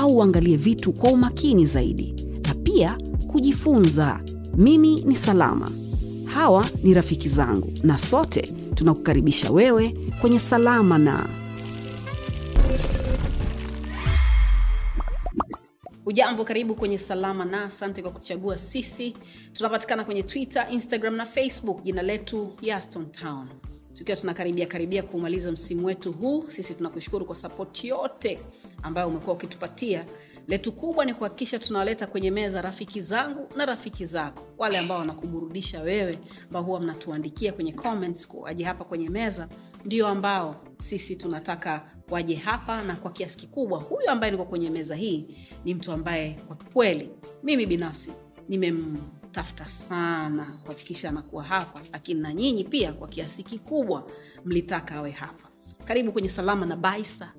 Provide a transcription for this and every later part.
au uangalie vitu kwa umakini zaidi, na pia kujifunza. Mimi ni Salama, hawa ni rafiki zangu, na sote tunakukaribisha wewe kwenye Salama na Ujambo, karibu kwenye Salama na asante kwa kuchagua sisi. Tunapatikana kwenye Twitter, Instagram na Facebook, jina letu Yaston Town. Tukiwa tunakaribia karibia kumaliza msimu wetu huu, sisi tunakushukuru kwa sapoti yote ambayo umekuwa ukitupatia. Letu kubwa ni kuhakikisha tunawaleta kwenye meza rafiki zangu na rafiki zako, wale ambao wanakuburudisha wewe, ambao huwa mnatuandikia kwenye comments waje hapa kwenye meza, ndio ambao sisi tunataka waje hapa, na kwa kiasi kikubwa huyu ambaye niko kwenye meza hii ni mtu ambaye kwa kweli mimi binafsi nimemtafuta sana kuhakikisha anakuwa hapa, lakini na nyinyi pia kwa kiasi kikubwa mlitaka awe hapa. Karibu kwenye Salama na Baisa.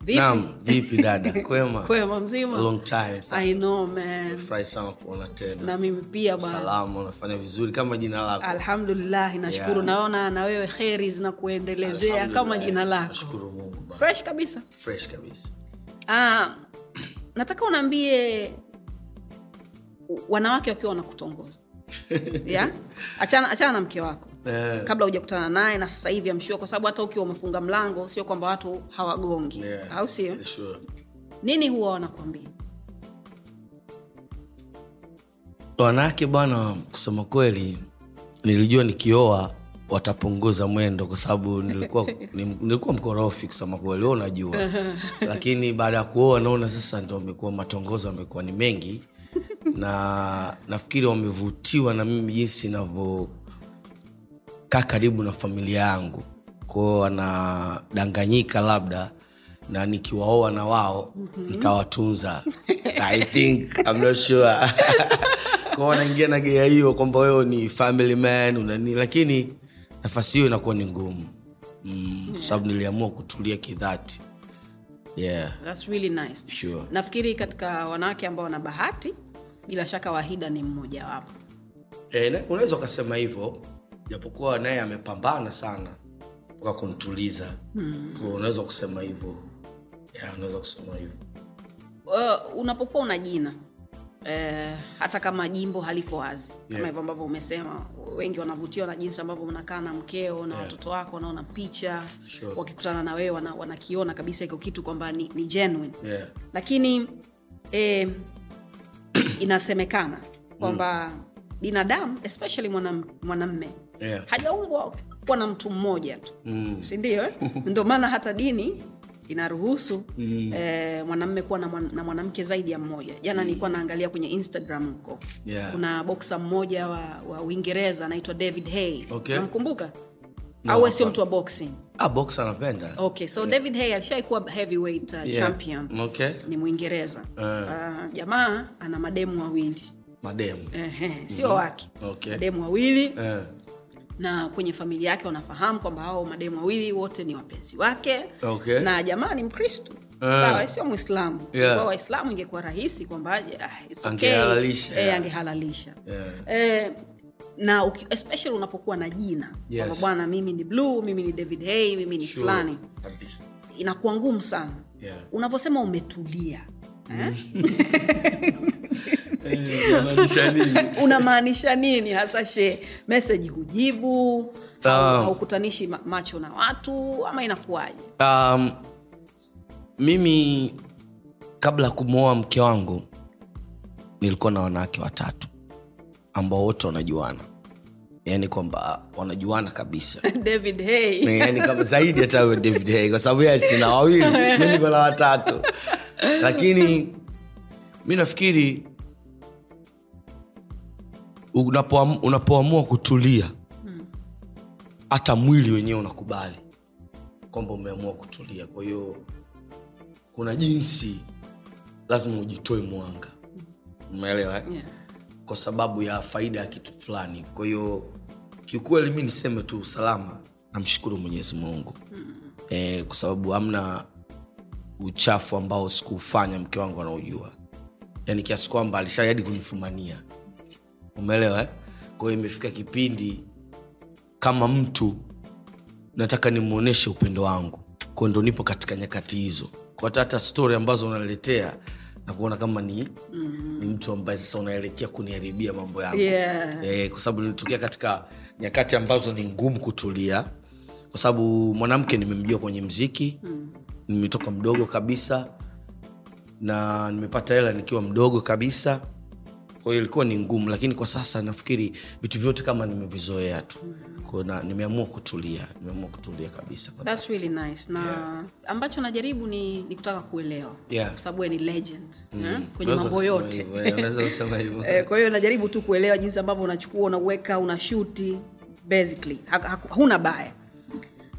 Vipi? Naam, vipi dada? Kwema. Kwema mzima? Long time. So. I know man. Furahi sana kuona tena. Na mimi pia bwana. Salama, unafanya vizuri kama jina lako. Alhamdulillah, nashukuru Yeah. naona na wewe heri zinakuendelezea kama jina lako. Nashukuru Mungu. Fresh kabisa. Fresh kabisa. Ah, nataka unaambie wanawake wakiwa wanakutongoza yeah? achana, achana na mke wako yeah. kabla hujakutana naye na sasa hivi amshua kwa sababu hata ukiwa umefunga mlango sio kwamba watu hawagongi Yeah. au sio sure. nini huwa wanakuambia Wanawake bwana, kusema kweli nilijua nikioa watapunguza mwendo kwa sababu nilikuwa nilikuwa mkorofi kusema kweli, unajua. Lakini baada ya kuoa naona sasa ndo amekuwa matongozo amekuwa ni mengi na nafikiri wamevutiwa na mimi jinsi inavyokaa karibu na familia yangu. Kwao wanadanganyika labda na nikiwaoa na wao nitawatunza. I think I'm not sure. Kwao wanaingia na gea hiyo kwamba wewe ni family man unani lakini nafasi hiyo inakuwa ni ngumu. Mm, sababu niliamua kutulia kidhati. Yeah. That's really nice. Sure. nafikiri katika wanawake ambao wana bahati bila shaka wahida ni mmoja wapo E, unaweza ukasema hivyo japokuwa naye amepambana sana mpaka kumtuliza hmm. unaweza kusema hivyo unaweza kusema hivyo uh, unapokuwa una jina Eh, hata kama jimbo haliko wazi kama Yeah. hivyo ambavyo umesema wengi wanavutiwa na jinsi ambavyo mnakaa na mkeo na watoto wako wanaona picha Sure. wakikutana na wewe wana, wanakiona kabisa iko kitu kwamba ni, ni genuine yeah. lakini eh, inasemekana kwamba binadamu especially mwanamme mwanamme Yeah. hajaumbwa kuwa na mtu mmoja tu Mm. sindio eh? ndio maana hata dini inaruhusu mm. eh, mwanamme kuwa na, mwan, na mwanamke zaidi ya mmoja jana mm. nilikuwa naangalia kwenye instagram huko Yeah. kuna boksa mmoja wa, wa uingereza anaitwa david hay Okay. namkumbuka No, au sio mtu wa boxing ah, box anapenda okay so david hay alishaikuwa heavyweight uh, Yeah. champion okay. ni mwingereza uh, jamaa ana mademu wawili mademu Ehe, sio wake Okay. mademu wawili Uh. na kwenye familia yake wanafahamu kwamba hao mademu wawili wote ni wapenzi wake Okay. na jamaa ni mkristu Uh, sawa sio mwislamu Yeah. kwa waislamu ingekuwa rahisi kwamba ah, it's okay. Angehalalisha, eh, yeah. angehalalisha Yeah. eh, na uki, especially unapokuwa na jina Yes. kwamba bwana mimi ni blue mimi ni david hay mimi ni Sure. fulani inakuwa ngumu sana Yeah. unavyosema umetulia eh? Eh, nini? unamaanisha nini hasa she meseji hujibu Ah. haukutanishi ma- macho na watu ama inakuwaje um, mimi kabla ya kumwoa mke wangu nilikuwa na wanawake watatu ambao wote wanajuana yani kwamba wanajuana kabisa david hey. Ni yaani kama zaidi hata david hey, kwa sababu yeye sina wawili mi niko na watatu lakini mi nafikiri unapoam- unapoamua kutulia hata mwili wenyewe unakubali kwamba umeamua kutulia kwa hiyo kuna jinsi lazima ujitoe mwanga umeelewa eh? Yeah. Kwa sababu ya faida ya kitu fulani. Kwa hiyo kiukweli mi niseme tu salama namshukuru mwenyezi mungu. E, kwa sababu amna uchafu ambao sikuufanya mke wangu anaojua yani kiasi kwamba alishahadi kunifumania. Umeelewa eh? kwa hiyo imefika kipindi kama mtu nataka nimwonyeshe upendo wangu. Kwao ndo nipo katika nyakati hizo. Kwa hata hata stori ambazo unaletea na kuona kama ni, mm. ni mtu ambaye sasa unaelekea kuniharibia mambo yangu Yeah. e, kwa sababu nilitokea katika nyakati ambazo ni ngumu kutulia kwa sababu mwanamke nimemjua kwenye mziki mm. nimetoka mdogo kabisa na nimepata hela nikiwa mdogo kabisa kwa hiyo ilikuwa ni ngumu lakini kwa sasa nafikiri vitu vyote kama nimevizoea tu. Kwa na nimeamua kutulia nimeamua kutulia kabisa That's really nice. Na ambacho najaribu ni, ni kutaka kuelewa. Yeah. kwa sababu ni legend mm. kwenye mambo yote. eh, Eh, kwa hiyo najaribu tu kuelewa jinsi ambavyo unachukua unauweka unashuti basically. Huna baya.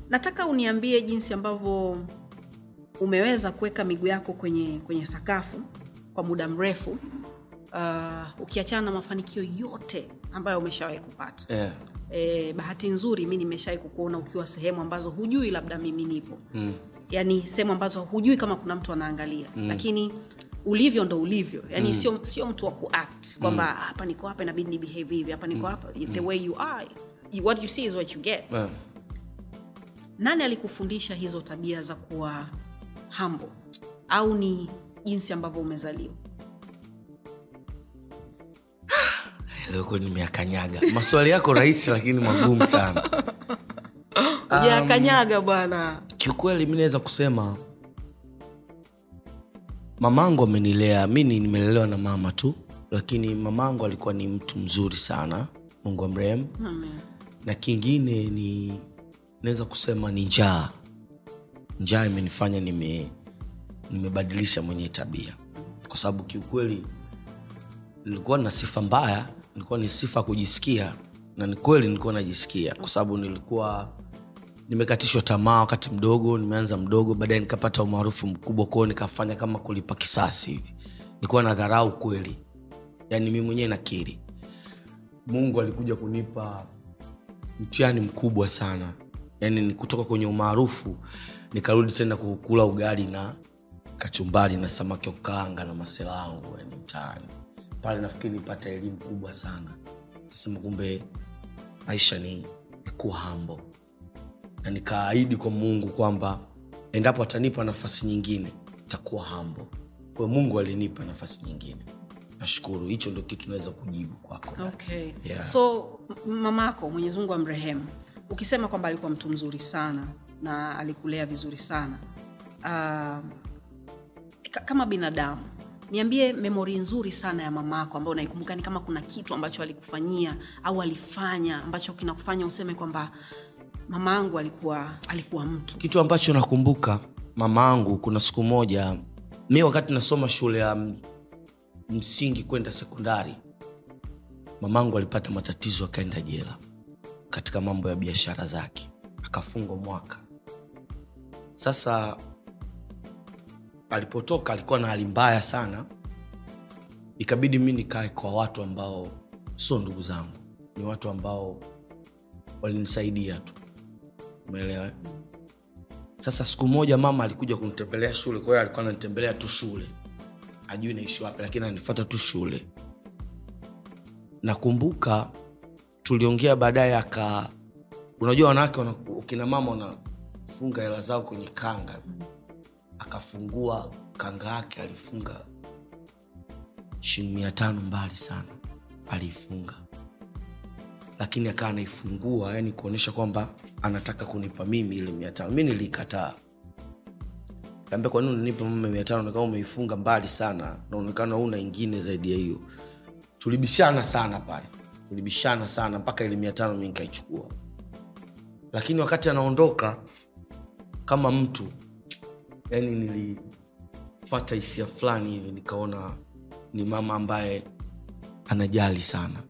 Nataka uniambie jinsi ambavyo umeweza kuweka miguu yako kwenye kwenye sakafu kwa muda mrefu uh, ukiachana na mafanikio yote ambayo umeshawahi kupata yeah. e, bahati nzuri mi nimeshawahi kukuona ukiwa sehemu ambazo hujui labda mimi nipo mm. yaani sehemu ambazo hujui kama kuna mtu anaangalia mm. lakini ulivyo ndo ulivyo yani mm. sio, sio mtu wa kuact kwamba mm. hapa niko hapa inabidi ni behave hivi hapa niko hapa the way you are what you see is what you get Yeah. nani alikufundisha hizo tabia za kuwa hambo au ni jinsi ambavyo umezaliwa leo kweli nimeakanyaga maswali yako rahisi lakini magumu sana. Ujakanyaga bwana. Kiukweli mi naweza kusema mamangu amenilea. Mi nimelelewa na mama tu lakini mamangu alikuwa ni mtu mzuri sana. Mungu wa mrehemu. na kingine ni naweza kusema ni njaa. Njaa imenifanya nime nimebadilisha mwenye tabia. Kwa sababu kiukweli nilikuwa na sifa mbaya nilikuwa ni sifa kujisikia na ni kweli nilikuwa najisikia. Kwa sababu nilikuwa nimekatishwa tamaa wakati mdogo nimeanza mdogo baadaye nikapata umaarufu mkubwa kwao nikafanya kama kulipa kisasi hivi. Nilikuwa na dharau kweli. Yaani mi mwenyewe nakiri. Mungu alikuja kunipa mtihani mkubwa sana. Yaani ni kutoka kwenye umaarufu nikarudi tena kukula ugali na kachumbari na samaki wa kukaanga na masela yani mtaani pale nafikiri nipata elimu kubwa sana. Tasema kumbe maisha ni kuwa hambo na nikaahidi kwa mungu kwamba endapo atanipa nafasi nyingine takuwa hambo kwayo mungu alinipa nafasi nyingine. Nashukuru. Hicho ndo kitu naweza kujibu kwako. Okay. Yeah. so mamako mwenyezimungu wa amrehemu. Ukisema kwamba alikuwa mtu mzuri sana na alikulea vizuri sana uh, kama binadamu niambie memori nzuri sana ya mamako ambayo unaikumbuka ni kama kuna kitu ambacho alikufanyia au alifanya ambacho kinakufanya useme kwamba mama angu alikuwa alikuwa mtu. Kitu ambacho nakumbuka mama angu kuna siku moja mi wakati nasoma shule ya msingi kwenda sekondari mamangu alipata matatizo akaenda jela katika mambo ya biashara zake akafungwa mwaka. Sasa alipotoka alikuwa na hali mbaya sana. Ikabidi mi nikae kwa watu ambao sio ndugu zangu. Ni watu ambao walinisaidia tu. Umeelewa? Sasa siku moja mama alikuja kunitembelea shule kwa hiyo alikuwa ananitembelea tu shule. Ajui naishi wapi lakini ananifata tu shule. Nakumbuka tuliongea baadaye aka unajua wanawake wana- kina mama wanafunga hela zao kwenye kanga akafungua kanga yake alifunga shilingi mia tano mbali sana aliifunga. Lakini akawa anaifungua yani kuonyesha kwamba anataka kunipa mimi ile mia tano. Mi nilikataa. Kaambia kwa unanipa mama mia tano? Nakaa umeifunga mbali sana. Naonekana una ingine zaidi ya hiyo. Tulibishana sana pale. Tulibishana sana mpaka ile mia tano mi nikaichukua. Lakini wakati anaondoka kama mtu yani nilipata hisia fulani hivi nikaona ni mama ambaye anajali sana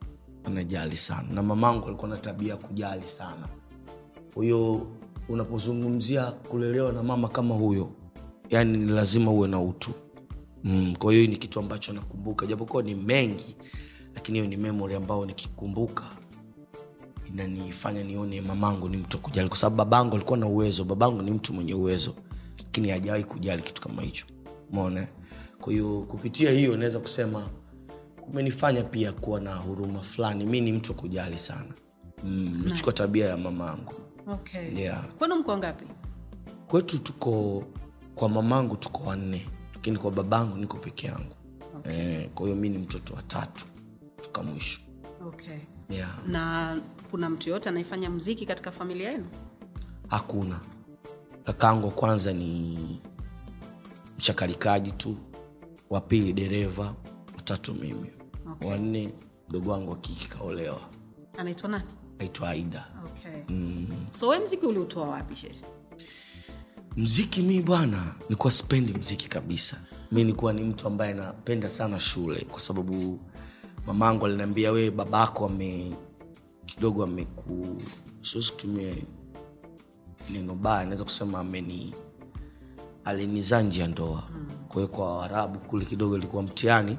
anajali sana. Na mamangu alikuwa na tabia ya kujali sana. Kwa hiyo unapozungumzia kulelewa na mama kama huyo yani ni lazima uwe na utu. Mm, kwa hiyo ni kitu ambacho nakumbuka. Japokuwa ni mengi lakini hiyo ni memori ambayo nikikumbuka inanifanya nione mamangu ni mtu kujali. Kwa sababu babangu alikuwa na uwezo babangu ni mtu mwenye uwezo lakini hajawahi kujali kitu kama hicho. Mona kwa hiyo kupitia hiyo naweza kusema kumenifanya pia kuwa na huruma fulani. Mi ni mtu kujali sana. Mm, tabia ya mamangu. Okay. yeah. kwenu mko ngapi kwetu tuko kwa mamangu tuko wanne lakini kwa babangu niko peke yangu. Okay. e, kwa hiyo mi ni mtoto wa tatu toka mwisho. Okay. yeah. na kuna mtu yoyote anayefanya mziki katika familia yenu? Hakuna kakangu wa kwanza ni mchakalikaji tu. Wa pili dereva. Watatu mimi. Okay. wanne mdogo wangu wa kaolewa. Anaitwa nani? Aitwa aida. Okay. mm. so mziki uliutoa wapi shehe mziki mi bwana nikuwa sipendi mziki kabisa. Mi nikuwa ni mtu ambaye napenda sana shule kwa sababu mamangu aliniambia wewe babako ame kidogo ameku siwezi kutumia neno baya naweza kusema ameni alinizaa nje ya ndoa kwa hiyo kwa waarabu kule kidogo ilikuwa mtihani.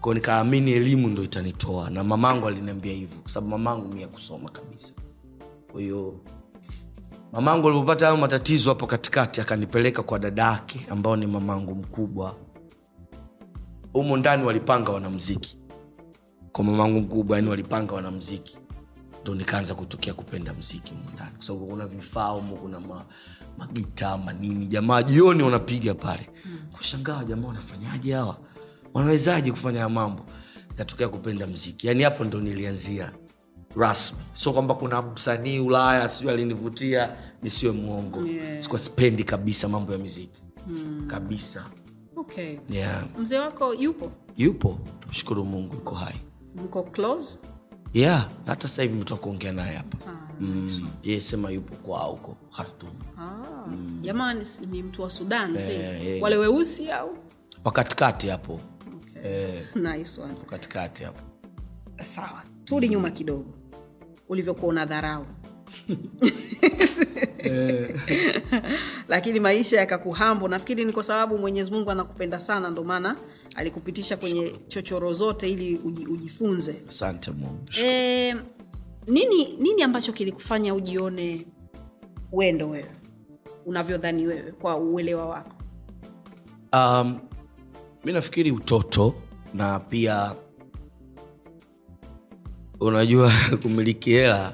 Kwao nikaamini elimu ndo itanitoa na mamangu aliniambia hivyo kwa sababu mamangu mi ya kusoma kabisa. Kwa hiyo mamangu alipopata hayo matatizo hapo katikati akanipeleka kwa dada yake ambao ni mamangu mkubwa. Humo ndani walipanga wanamziki kwa mamangu mkubwa yani walipanga wanamziki ndo nikaanza kutokea kupenda mziki humo ndani. Kwa sababu kuna vifaa umo kuna ma, magita manini jamaa jioni wanapiga pale. Kushangaa jamaa wanafanyaje hawa? Wanawezaje kufanya haya mambo? Nikatokea kupenda mziki yaani hapo ndo nilianzia rasmi. Sio kwamba kuna msanii ulaya sijui alinivutia nisiwe mwongo. Yeah. sikuwa sipendi kabisa mambo ya miziki kabisa. Okay. yeah. mzee wako yupo? Yupo. Tumshukuru mungu yuko hai. Mko close yeah hata sasa hivi metoka kuongea naye hapa mm. yeye sema yupo kwa huko khartum ah. mm. ni, ni mtu wa sudan si eh. wale weusi au wakatikati hapo okay. eh, nice one. hapo sawa turudi nyuma kidogo ulivyokuwa una dharau lakini maisha yakakuhambo. Nafikiri ni kwa sababu mwenyezi mungu anakupenda sana ndo maana alikupitisha kwenye chochoro zote ili uji, ujifunze. Asante mungu. E, nini nini ambacho kilikufanya ujione wendo wewe? Unavyodhani wewe kwa uelewa wako? Um, mi nafikiri utoto na pia unajua kumiliki hela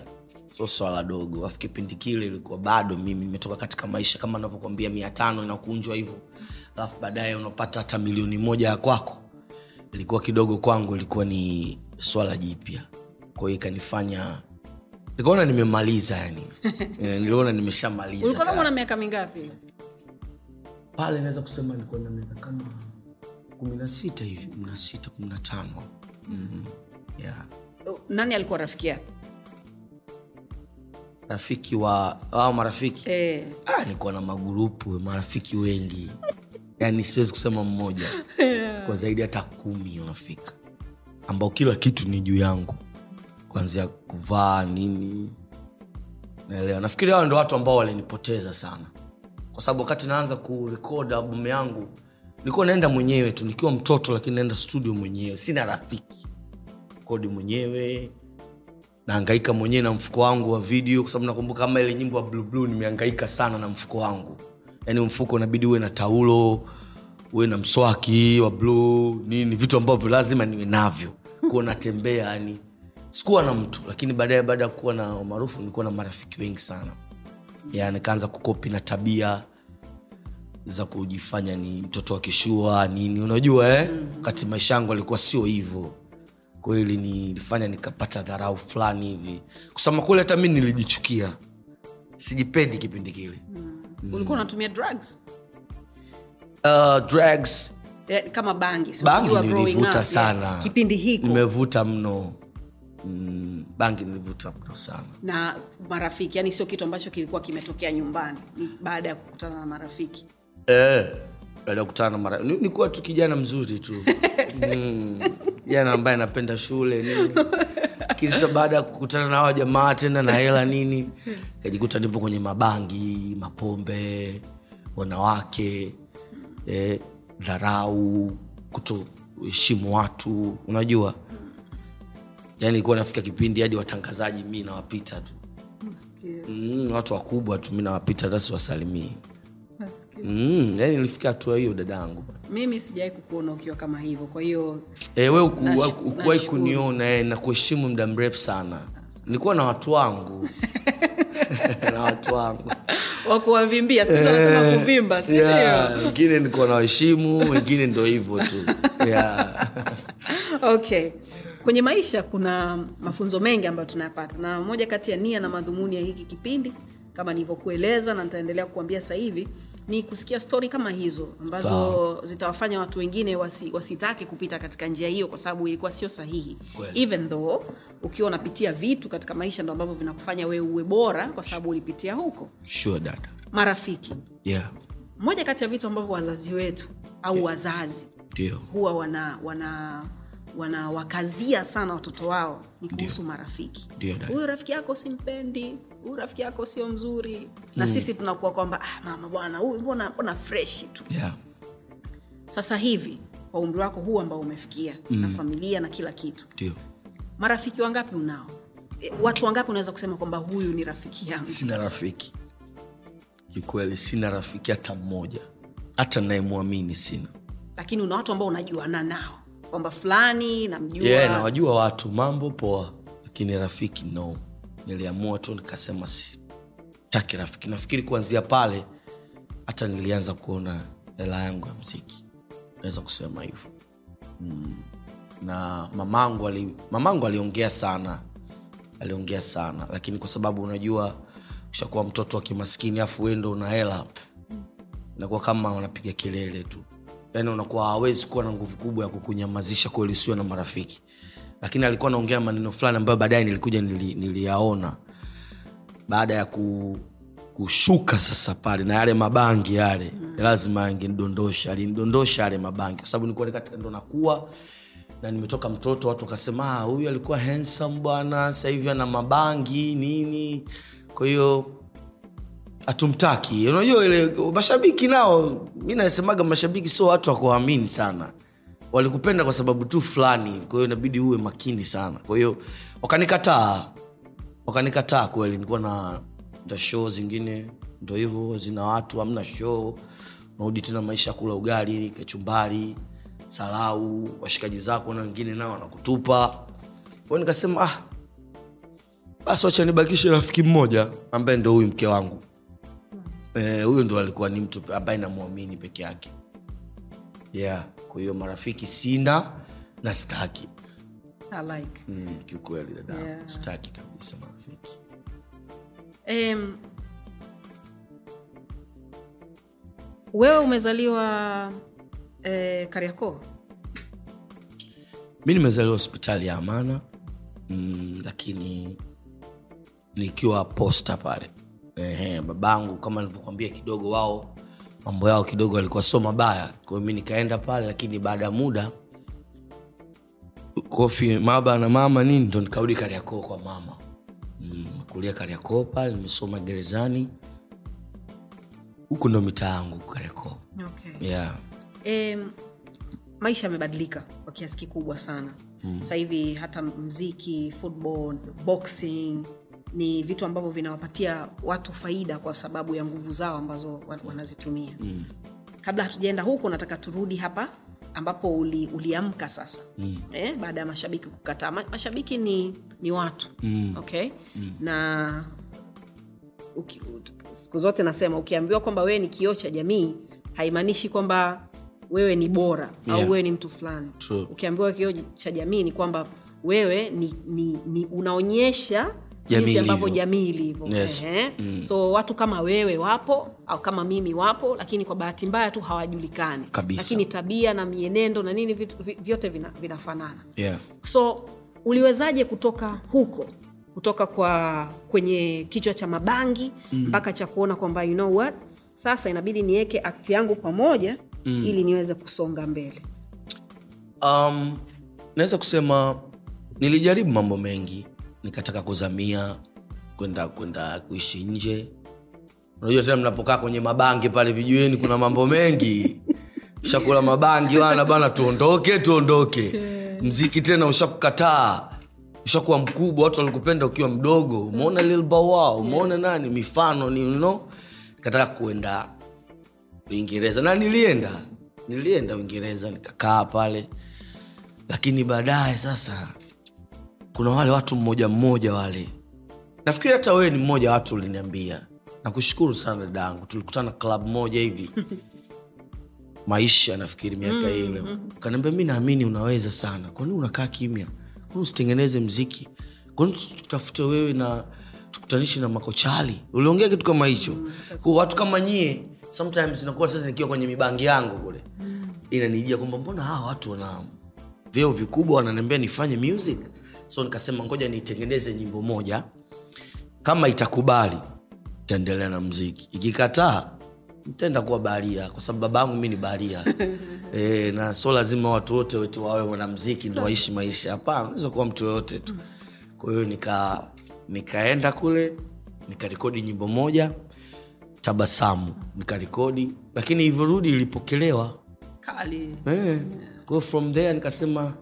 sio swala dogo. Afu kipindi kile ilikuwa bado mimi nimetoka katika maisha kama navyokwambia mia tano inakunjwa hivyo. Alafu baadaye unapata hata milioni moja ya kwako. Ilikuwa kidogo kwangu ilikuwa ni swala jipya. Kwa hiyo ikanifanya nikaona nimemaliza yani. Eh, niliona nimeshamaliza miaka mingapi? Pale naweza kusema nilikuwa na miaka kama kumi na sita hivi kumi na sita kumi na tano mm. yeah. nani alikuwa rafiki yako rafiki wa au marafiki? Eh. ah, nilikuwa na magurupu marafiki wengi. Yani siwezi kusema mmoja. Kwa zaidi hata kumi unafika. Ambao kila kitu ni juu yangu. Kuanzia kuvaa nini. Naelewa. Nafikiri hao ndo watu ambao walinipoteza sana. Kwa sababu wakati naanza kurekod albumu yangu nilikuwa naenda mwenyewe tu. Nikiwa mtoto lakini naenda studio mwenyewe. Sina rafiki. Kodi mwenyewe naangaika mwenyewe na mfuko wangu wa video kwa sababu nakumbuka kama ile nyimbo ya blue blue nimeangaika sana na mfuko wangu. Yaani mfuko unabidi uwe na taulo uwe na mswaki wa bluu nini vitu ambavyo lazima niwe navyo. Kuwa natembea yani sikuwa na mtu lakini baadaye baada ya kuwa na umaarufu nilikuwa na marafiki wengi sana. Ya nikaanza kukopi na tabia za kujifanya ni mtoto wa kishua nini unajua eh? wakati maisha yangu alikuwa sio hivyo kweli nilifanya nikapata dharau fulani hivi. Kusema kweli hata mi nilijichukia. Sijipendi kipindi kile. Ulikuwa unatumia drugs? Uh, drugs. Eh, kama bangi si bangi nilivuta sana. Yeah. kipindi hiko. Nimevuta mno. Mm, bangi nilivuta mno sana. Na marafiki yani sio kitu ambacho kilikuwa kimetokea nyumbani baada ya kukutana na marafiki. Eh, kukutana mara ni- nikuwa tu kijana mzuri tu. Mm, kijana ambaye anapenda shule nini. Kisa baada ya kukutana na hawa jamaa tena na hela nini kajikuta nipo kwenye mabangi mapombe wanawake eh, dharau kutoheshimu watu. Unajua? Yani ikuwa nafika kipindi hadi watangazaji mi nawapita tu. Mm, watu wakubwa tu mi nawapita hata siwasalimii mm, yani nilifika hatua hiyo dadangu mimi sijawai kukuona ukiwa kama hivyo kwa hiyo e, we uku- ukuwahi kuniona e, na kuheshimu muda mrefu sana. Nilikuwa na watu wangu. Na watu wangu. Wakuwavimbia siku wanasema kuvimba si Yeah, wengine nilikuwa na waheshimu wengine ndo hivyo tu. Yeah. okay. Kwenye maisha kuna mafunzo mengi ambayo tunayapata na moja kati ya nia na madhumuni ya hiki kipindi kama nilivyokueleza na nitaendelea kukuambia sasa hivi ni kusikia stori kama hizo ambazo Sao. zitawafanya watu wengine wasi, wasitake kupita katika njia hiyo kwa sababu ilikuwa sio sahihi. Kwele. even though ukiwa unapitia vitu katika maisha ndo ambavyo vinakufanya wewe uwe bora kwa sababu ulipitia huko. Sure dada marafiki. Yeah. Moja kati ya vitu ambavyo wazazi wetu au wazazi Dio. huwa wana wana wanawakazia sana watoto wao ni kuhusu marafiki. Huyo rafiki yako simpendi huyu rafiki yako sio mzuri. Na sisi tunakuwa kwamba ah, mama bwana huyu mbona mbona freshi tu. Yeah. Sasa hivi kwa umri wako huu ambao umefikia mm. na familia na kila kitu Dio. marafiki wangapi unao? E, watu wangapi unaweza kusema kwamba huyu ni rafiki yangu? Sina rafiki. Kikweli sina rafiki hata mmoja. Hata nayemwamini sina. Lakini una watu ambao unajuana nao kwamba fulani namjua. Yeah, nawajua watu. Mambo poa lakini rafiki no niliamua tu nikasema sitaki rafiki. Nafikiri kuanzia pale hata nilianza kuona hela yangu ya mziki naweza kusema hivyo. Mm. na mamangu ali, mamangu aliongea sana aliongea sana. Lakini kwa sababu unajua ushakuwa mtoto wa kimaskini afu wendo una hela inakuwa kama wanapiga kelele tu. Yaani unakuwa hawezi kuwa na nguvu kubwa ya kukunyamazisha kweli na marafiki lakini alikuwa anaongea maneno fulani ambayo baadaye nilikuja nili, niliyaona. Baada ya ku, kushuka sasa pale na yale mabangi yale mm. lazima angenidondosha alinidondosha yale mabangi. Kwa sababu nilikuwa katika ndo nakuwa na nimetoka mtoto watu wakasema "Ah, huyu alikuwa handsome bwana sahivi hivi ana mabangi nini? Kwa hiyo hatumtaki. Unajua ile mashabiki nao mi nasemaga mashabiki sio watu wakuamini sana walikupenda kwa sababu tu fulani kwa inabidi uwe makini sana. Kwa hiyo wakanikataa. Wakanikataa kweli nilikuwa na na show zingine ndo hivyo zina watu hamna show. Unarudi tena maisha kula ugali kachumbari sarau washikaji zako na wengine nao wanakutupa. Kwao nikasema ah, basi wacha nibakishe rafiki mmoja ambaye ndo huyu mke wangu. Eh, huyo ndo alikuwa ni mtu ambaye namwamini peke yake yeah. Kwa hiyo marafiki sina na staki like. mm, kiukweli dada. Yeah. staki kabisa marafiki. Um, wewe umezaliwa eh, kariakoo? Mi nimezaliwa hospitali ya amana mm, lakini nikiwa posta pale. Ehe, babangu kama nilivyokwambia kidogo wao mambo yao kidogo alikuwa sio mabaya kwao mi nikaenda pale lakini baada ya muda kofi maba na mama nini ndo nikarudi kariakoo kwa mama mm, kulia kariakoo pale nimesoma gerezani huku ndo mitaa yangu kariakoo okay. yeah. Em, maisha yamebadilika kwa kiasi kikubwa sana mm. sasa hivi hata mziki football boxing ni vitu ambavyo vinawapatia watu faida kwa sababu ya nguvu zao ambazo wanazitumia mm. kabla hatujaenda huko nataka turudi hapa ambapo uli, uliamka sasa mm. eh, baada ya mashabiki kukataa mashabiki ni, ni watu mm. okay mm. na uki, siku zote nasema ukiambiwa kwamba wewe ni kioo cha jamii haimaanishi kwamba wewe ni bora Yeah. au wewe ni mtu fulani ukiambiwa kioo cha jamii ni kwamba wewe ni, ni, ni unaonyesha jinsi ambavyo jamii ilivyo Yes. mm. so watu kama wewe wapo au kama mimi wapo lakini kwa bahati mbaya tu hawajulikani Kabisa. lakini tabia na mienendo na nini vitu, vyote vina, vinafanana Yeah. so uliwezaje kutoka huko kutoka kwa kwenye kichwa cha mabangi mpaka cha kuona kwamba you know what sasa inabidi niweke akti yangu pamoja mm. ili niweze kusonga mbele um, naweza kusema nilijaribu mambo mengi nikataka kuzamia kwenda kwenda kuishi nje. Unajua tena mnapokaa kwenye mabangi pale vijueni kuna mambo mengi. Ushakula mabangi wana bana tuondoke tuondoke. Mziki tena ushakukataa. Ushakuwa mkubwa watu walikupenda ukiwa mdogo. Umeona lilbawa umeona nani mifano ni no kataka kuenda uingereza. Na nilienda nilienda uingereza nikakaa pale. Lakini baadaye sasa kuna wale watu mmoja mmoja wale. Nafikiri hata wewe ni mmoja watu uliniambia. Nakushukuru sana dadangu. Tulikutana klab moja hivi. Maisha nafikiri miaka ile. kaniambia mi naamini unaweza sana. Kwani unakaa kimya? Kwani usitengeneze mziki? Kwani tutafute wewe na tukutanishi na makochali? Uliongea kitu kama hicho. Mm, watu kama nyie sometimes nakuwa sasa nikiwa kwenye mibangi yangu kule. Inanijia kwamba mbona hawa watu wana vyeo vikubwa wananiambia nifanye music so nikasema ngoja nitengeneze nyimbo moja. Kama itakubali taendelea na mziki ikikataa nitaenda kuwa baharia kwa sababu baba yangu mi ni baharia. E, na so lazima watu wote wetu wawe wanamziki ndo waishi maisha. Hapana unaweza kuwa mtu yoyote tu. Kwa hiyo nika nikaenda kule nikarekodi nyimbo moja tabasamu nikarekodi. Lakini hivyorudi ilipokelewa. Kali. E, from there nikasema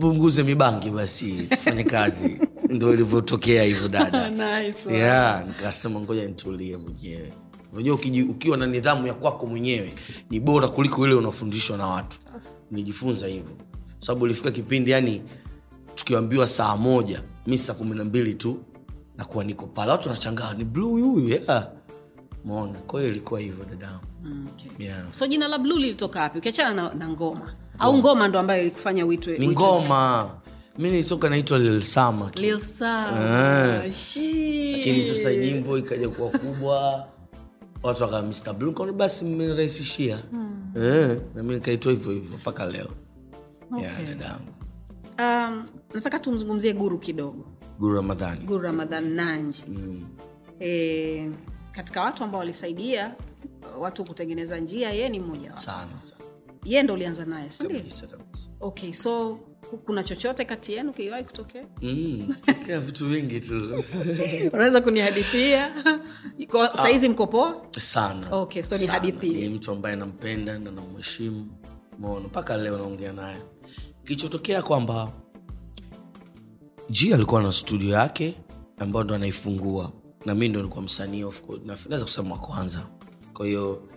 punguze mibangi basi tufanye kazi. Ndo ilivyotokea hivyo dada. Nice yeah, nikasema ngoja nitulie mwenyewe. Unajua ukiwa na nidhamu ya kwako mwenyewe ni bora kuliko ile unafundishwa na watu. Nijifunza hivyo. Sababu ilifika kipindi yani tukiambiwa saa moja mi saa kumi na mbili tu nakuwa niko pale. Watu wanachangaa ni bluu huyu yeah. mona kwahiyo ilikuwa hivyo dadangu Mm, okay. yeah. so jina la bluu lilitoka wapi? Ukiachana na, na ngoma au ngoma ndo ambayo ilikufanya uitwe ni ngoma. Mi nilitoka naitwa lilsama tu. Shit. lakini sasa nyimbo ikaja kuwa kubwa. Watu waka Mr. Blue kaona basi mmerahisishia. Eh, nami nikaitwa hivyo hivyo mpaka leo. Dadangu. Um, nataka tumzungumzie guru kidogo. Guru ramadhani. Guru ramadhan nanji. Mm. e, katika watu ambao walisaidia watu kutengeneza njia yeye ni mmoja sana sana yeye ndo ulianza naye sindio okay so kuna chochote kati yenu kiliwahi kutokea? Mm. Vitu vingi tu. Unaweza kunihadithia? Sahizi ah, mkopoa sana. Okay, so ni ni mtu ambaye nampenda na namheshimu. Mono mpaka leo naongea naye. Kilichotokea kwamba g alikuwa na studio yake ambayo ndo anaifungua. Na mi ndo nilikuwa msanii naweza kusema wa kwanza. Kwa hiyo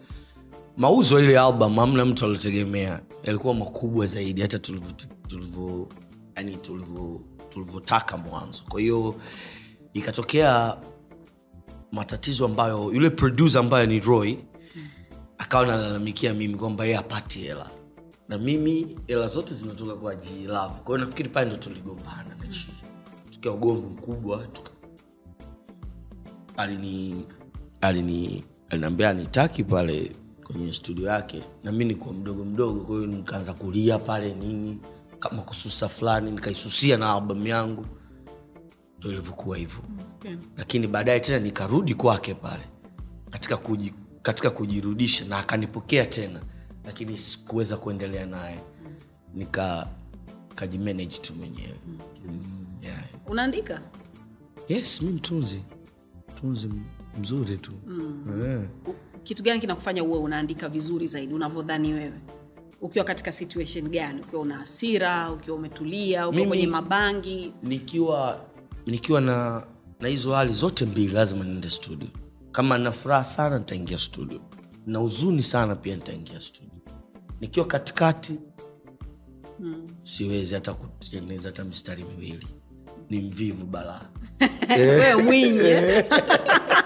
mauzo ile album amna mtu aliotegemea yalikuwa makubwa zaidi hata tulivyotaka mwanzo. Kwa hiyo ikatokea matatizo ambayo yule producer ambayo ni roy akawa nalalamikia mimi kwamba yeye apati hela. Na mimi hela zote zinatoka kwa jilavu kwa nafikiri pale ndo tuligombana na chi tukiwa ugomvi mkubwa tuka... alini alini aliniambia anitaki pale kwenye studio yake na mi nikuwa mdogo mdogo kwa hiyo nikaanza kulia pale nini kama kususa fulani nikaisusia na albamu yangu. Ndo ilivyokuwa hivyo. Okay. lakini baadaye tena nikarudi kwake pale katika, kuji, katika kujirudisha na akanipokea tena lakini sikuweza kuendelea naye. Nika kajimanage tu mwenyewe. Mm, yeah. unaandika? Yes mi mtunzi. Mtunzi mzuri tu. Mm. U- kitu gani kinakufanya uwe unaandika vizuri zaidi unavyodhani wewe? Ukiwa katika situation gani? Ukiwa una hasira ukiwa umetulia ukiwa kwenye mabangi? nikiwa nikiwa na na hizo hali zote mbili lazima niende studio. Kama na furaha sana nitaingia studio. Na huzuni sana pia nitaingia studio. Nikiwa katikati hmm. siwezi hata kutengeneza hata mistari miwili. Ni mvivu balaa. Wewe mwinyi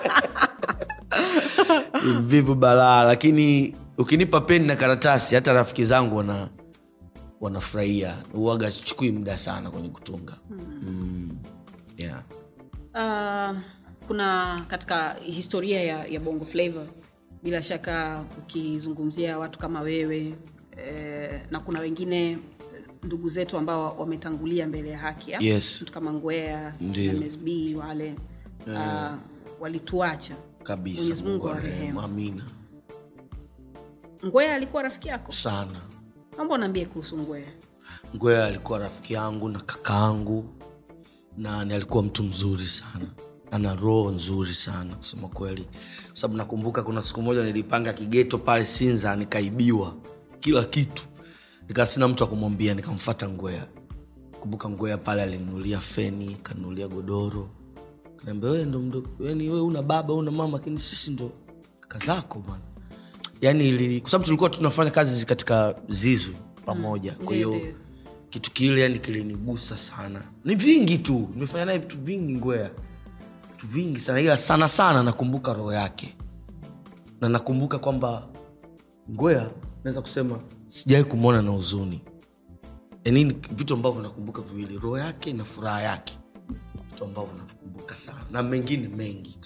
eh? mvivu balaa lakini ukinipa peni na karatasi hata rafiki zangu wana wanafurahia uaga chukui muda sana kwenye kutunga mm. yeah. Uh, kuna katika historia ya, ya bongo flavor bila shaka ukizungumzia watu kama wewe eh, na kuna wengine eh, ndugu zetu ambao wametangulia mbele ya haki ya? Yes. mtu kama ngwea msb wale uh, walituacha kabisa Mwenyezi Mungu Mungu awarehemu. amina. Ngwea alikuwa rafiki yako? Sana. Naomba unaambie kuhusu ngwea. Ngwea alikuwa rafiki yangu na kakaangu na alikuwa mtu mzuri sana. Ana roho nzuri sana kusema kweli. Kwa sababu nakumbuka kuna siku moja nilipanga kigeto pale sinza nikaibiwa kila kitu. Nikaa sina mtu akumwambia nikamfata ngwea. Kumbuka ngwea pale alimnulia feni kanulia godoro kanaambia we ndo mdo yani we una baba una mama lakini sisi ndo kaka zako bwana. Yani kwa sababu tulikuwa tunafanya kazi katika zizu pamoja. Kwa hiyo Ndio, ndio. kitu kile yani kilinigusa sana. Ni vingi tu nimefanya naye vitu vingi ngwea. Vitu vingi sana ila sana sana nakumbuka roho yake. Na nakumbuka kwamba ngwea naweza kusema sijawai kumwona na huzuni. Yani vitu ambavyo nakumbuka viwili roho yake na furaha yake vitu ambavyo nakumbuka sana. Na mengine mengi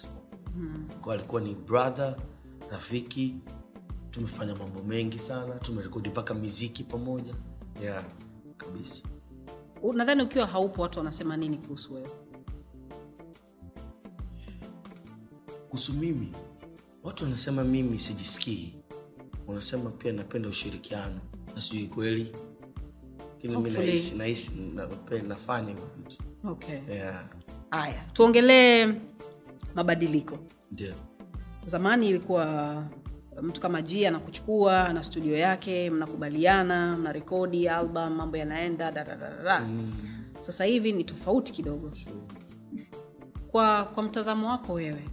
kwa alikuwa ni brother rafiki tumefanya mambo mengi sana tumerekodi mpaka miziki pamoja. Yeah, kabisa. Nadhani ukiwa haupo watu wanasema nini kuhusu wewe? Kuhusu mimi watu wanasema mimi sijisikii. Wanasema pia napenda ushirikiano. Na sijui kweli. Lakini mi nahisi nahisi nafanya hivyo vitu okay. yeah. haya tuongelee mabadiliko yeah. zamani ilikuwa mtu kama ji anakuchukua na studio yake mnakubaliana mna rekodi album mambo yanaenda dadadadada mm. sasa hivi ni tofauti kidogo kwa kwa mtazamo wako wewe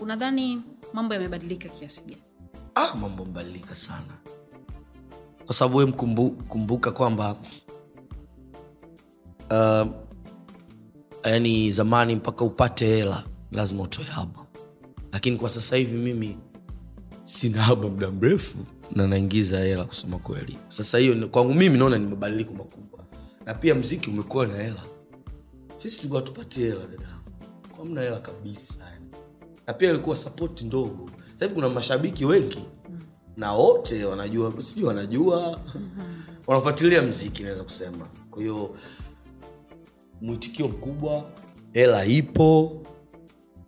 unadhani mambo yamebadilika kiasi gani ah, mambo mbadilika sana kwa sababu we kumbuka kwamba uh, yani zamani mpaka upate hela lazima utoe haba. Lakini kwa sasa hivi mimi sina haba muda mrefu na naingiza hela kusema kweli. Sasa hiyo kwangu mimi naona ni mabadiliko makubwa. Na pia mziki umekuwa na hela. Sisi tulikuwa tupati hela dada. Kwa mna hela kabisa na pia ilikuwa sapoti ndogo. Sahivi kuna mashabiki wengi. Na wote wanajua sijui wanajua. Wanafuatilia mziki naweza kusema. Kwa hiyo mwitikio mkubwa hela ipo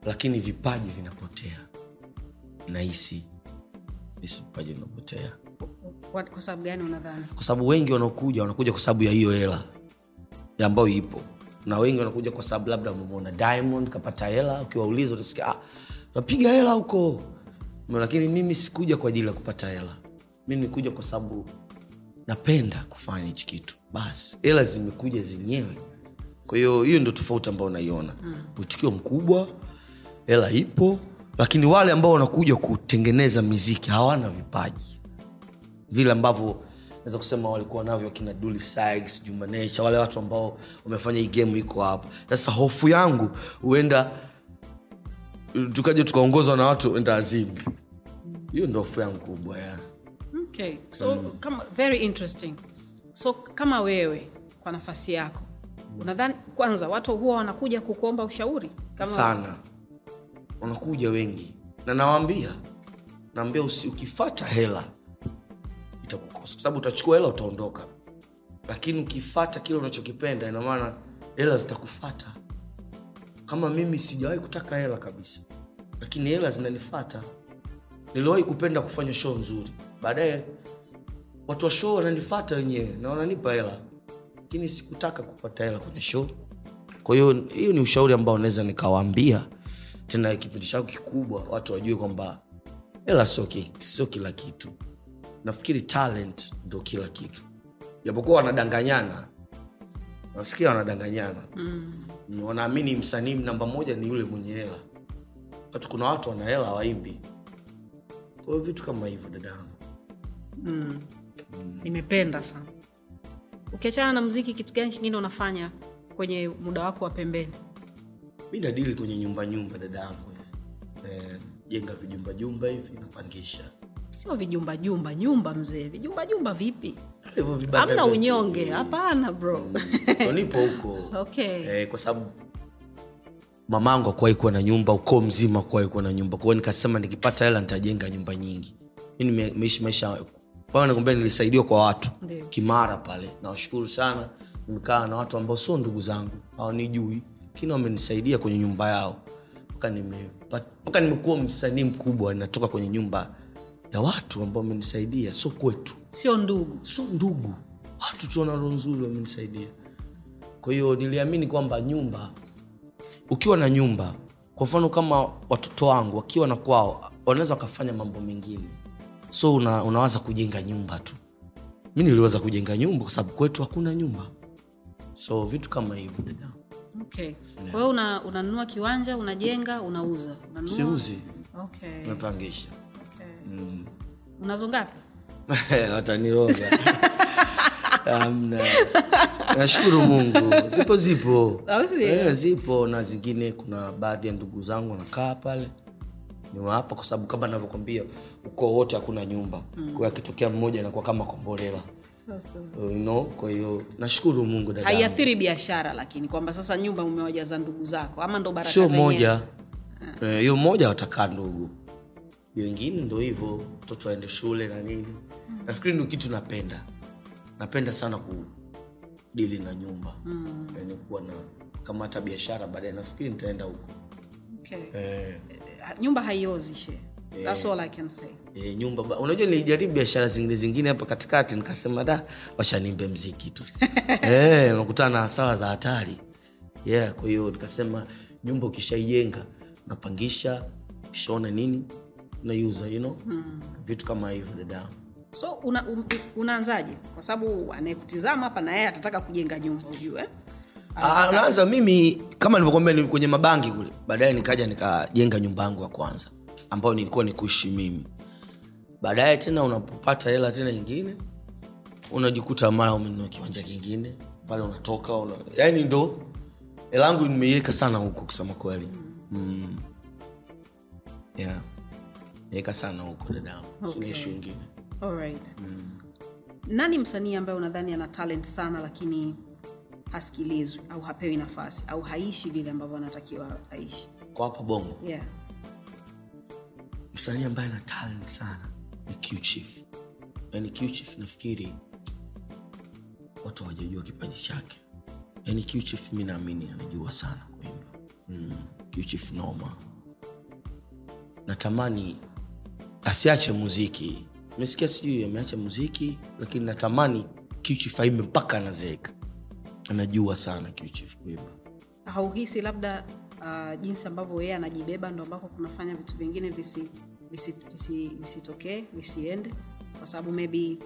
lakini vipaji vinapotea. Nahisi hisi vipaji vinapotea. Kwa- kwa sababu gani unadhani? Kwa sababu wengi wanaokuja wanakuja kwa sababu ya hiyo hela ambayo ipo. Na wengi wanakuja kwa sababu labda umemwona diamond kapata hela ukiwauliza utasikia ah, napiga hela huko. Lakini mimi sikuja kwa ajili ya kupata hela. Mi nikuja kwa sababu napenda kufanya hichi kitu. Basi hela zimekuja zenyewe kwa hiyo hiyo ndio tofauti ambayo naiona mwitikio mkubwa hela ipo lakini wale ambao wanakuja kutengeneza miziki hawana vipaji vile ambavyo naweza kusema walikuwa navyo wakina Dully Sykes, Juma Nature, wale watu ambao wamefanya hii game iko hapa. Sasa hofu yangu huenda tukaja tukaongozwa na watu enda azimu. Hiyo ndo hofu yangu kubwa ya okay. so kama very interesting so kama wewe kwa nafasi yako unadhani kwanza watu huwa wanakuja kukuomba ushauri? Kama sana, wanakuja wengi. Na nawaambia, naambia ukifata hela itakukosa, kwa sababu utachukua hela utaondoka, lakini ukifata kile unachokipenda, ina maana hela zitakufata. Kama mimi sijawahi kutaka hela kabisa, lakini hela zinanifata. Niliwahi kupenda kufanya show nzuri, baadaye watu wa show wananifata wenyewe na wananipa hela, lakini sikutaka kupata hela kwenye show. Kwa hiyo hiyo ni ushauri ambao naweza nikawaambia tena, kipindi chako kikubwa, watu wajue kwamba hela sio sio kila kitu. Nafikiri talent ndo kila kitu, japokuwa wanadanganyana, nasikia wanadanganyana mm. Wanaamini msanii namba moja ni yule mwenye hela, kati kuna watu wana hela hawaimbi. Kwa vitu kama hivyo, dadangu. nimependa sana ukiachana na mziki kitu gani kingine unafanya kwenye muda wako wa pembeni? Mi nadili kwenye nyumba nyumba eh, jenga vijumba jumba hivi napangisha. Sio vijumba jumba nyumba mzee. Vijumba jumba vipi? Hivyo vibanda hamna unyonge. Hapana bro. Ndo nipo huko. Okay. Eh, kwa sababu mamangu akuwahi kuwa na nyumba ukoo mzima akuwahi kuwa na nyumba. Kwao nikasema nikipata hela nitajenga nyumba nyingi. Mi nimeishi maisha paa nakwambia nilisaidiwa kwa watu. Ndiyo. kimara pale. Nawashukuru sana. Nimekaa na watu ambao sio ndugu zangu. Hawanijui. Lakini wamenisaidia kwenye nyumba yao. Mpaka nimekuwa msanii mkubwa. Natoka kwenye nyumba ya watu ambao wamenisaidia. Sio kwetu. Sio ndugu. Sio ndugu. Watu tuonalo nzuri wamenisaidia. Kwa hiyo niliamini kwamba nyumba ukiwa na nyumba kwa mfano kama watoto wangu wakiwa na kwao wanaweza wakafanya mambo mengine so una, unawaza kujenga nyumba tu. Mi niliweza kujenga nyumba kwa sababu kwetu hakuna nyumba. So vitu kama hivyo. Dada okay kwa hiyo una, unanunua kiwanja unajenga unauza. Unanunua? Siuzi. Okay. napangisha okay. unazo ngapi? Wataniroga. Amna. nashukuru mungu. Zipo zipo. E, zipo. Na zingine kuna baadhi ya ndugu zangu wanakaa pale niwapa kwa sababu kama navyokwambia ukoo wote hakuna nyumba. Mm. kwao akitokea mmoja anakuwa kama kombolela. You know? kwa hiyo nashukuru mungu haiathiri biashara lakini kwamba sasa nyumba umewajaza ndugu zako ama ndo baraka sio moja. Hiyo hiyo moja watakaa ndugu. Hiyo ingine ndo hivyo mtoto aende shule na nini. Nafikiri ndio kitu napenda. Napenda sana kudili na nyumba. Mm. yani kuwa na kama hata biashara baadaye nafikiri nitaenda huko. Okay. eh, nyumba haiozi she. That's all I can say. eh, nyumba ba- unajua nilijaribu biashara zingine zingine hapa katikati nikasema da washanimbe mziki tu. Eh, unakutana na hasara za hatari. Yeah, kwa hiyo nikasema nyumba ukishaijenga napangisha, ukishaona nini unaiuza you know? hmm. vitu kama hivyo dada. So una, um, unaanzaje? Kwa sababu anayekutizama hapa na yeye atataka kujenga nyumba ujue. Ah, naanza mimi kama nilivyokwambia ni kwenye mabangi kule baadaye nikaja nikajenga nyumba yangu ya kwanza ambayo nilikuwa nikuishi mimi baadaye tena unapopata hela tena nyingine unajikuta mara umenunua kiwanja kingine pale unatoka una... yani ndo hela yangu nimeiweka sana huko kusema kweli mm. yeah. iweka sana huko dadangu Okay. ishu ingine Alright. nani msanii ambaye unadhani ana talent sana lakini hasikilizwi au hapewi nafasi au haishi vile ambavyo anatakiwa aishi kwa hapa bongo yeah. msanii ambaye ana talent sana ni Q-Chief. yani Q-Chief nafikiri watu hawajajua kipaji chake yani Q-Chief mi naamini anajua sana kuimba mm. Q-Chief noma natamani asiache muziki mesikia sijui ameacha muziki lakini natamani Q-Chief aimbe mpaka anazeeka anajua sana kuimba hauhisi labda uh, jinsi ambavyo yeye anajibeba ndo ambako kunafanya vitu vingine visitokee visi, visi, visi visiende? Kwa sababu maybe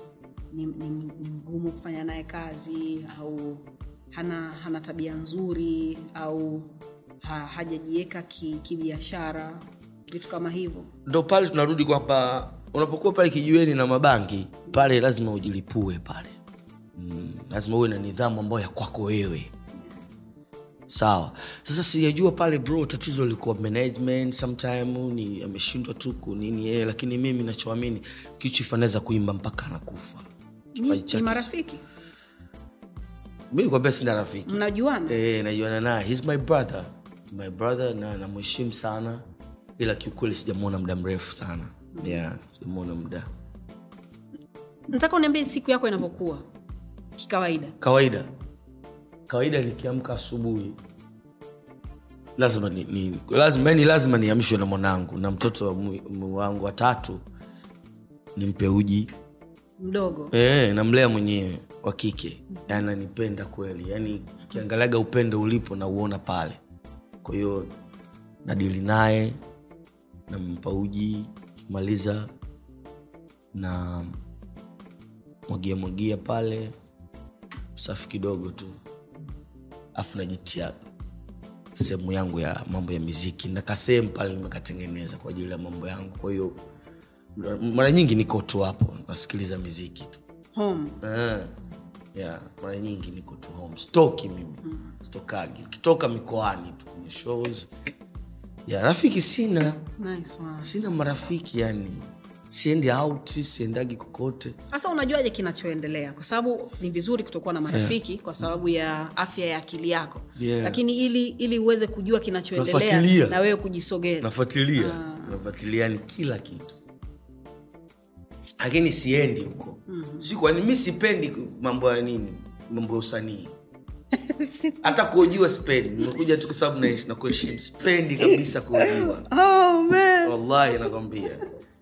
ni, ni, mgumu kufanya naye kazi au hana hana tabia nzuri au ha, hajajiweka ki- kibiashara vitu kama hivyo. Ndo pale tunarudi kwamba unapokuwa pale kijiweni na mabangi pale lazima ujilipue pale mm, lazima uwe na nidhamu ambayo ya kwako wewe. Sawa. Sasa sijajua pale bro tatizo lilikuwa management sometime ni ameshindwa tu kunini yeye lakini mimi nachoamini kichif anaweza kuimba mpaka anakufa. Marafiki? Mi nikwambia sina rafiki. Mnajuana? Eh, najuana naye. He's my brother. My brother na namheshimu sana ila kiukweli sijamwona muda mrefu sana. Yeah, sijamwona muda. Nataka uniambie siku yako inavyokuwa kikawaida. Kawaida. Kawaida nikiamka asubuhi lazima ni, ni, lazima, yani lazima niamshwe na mwanangu na mtoto wangu watatu nimpe uji. Mdogo. E, namlea mwenyewe wa kike. Ananipenda kweli yani kiangaliaga upendo ulipo na uona pale. Kwa hiyo nadili naye nampa uji kimaliza na mwagia mwagia pale safi kidogo tu. Afu najitia sehemu yangu ya mambo ya miziki. Na kasehemu pale nimekatengeneza kwa ajili ya mambo yangu. Kwa hiyo mara nyingi niko tu hapo nasikiliza miziki tu. Home. Eh, yeah, mara nyingi niko tu home. Stoki mimi stokagi kitoka mikoani tu kwenye shows. Ya rafiki sina. Nice one. sina marafiki yani siendi auti, siendagi kokote. Sasa unajuaje kinachoendelea? Kwa sababu ni vizuri kutokuwa na marafiki yeah. kwa sababu ya afya ya akili yako. Yeah. lakini ili ili uweze kujua kinachoendelea na wewe kujisogeza. Nafuatilia. Nafuatilia ni kila kitu. Lakini siendi huko. Mm-hmm. si kwani mi sipendi mambo ya nini? Mambo ya usanii. Hata kuojiwa spendi, nimekuja tu kwa sababu naishi- spendi kabisa kuojiwa oh, man. wallahi nakwambia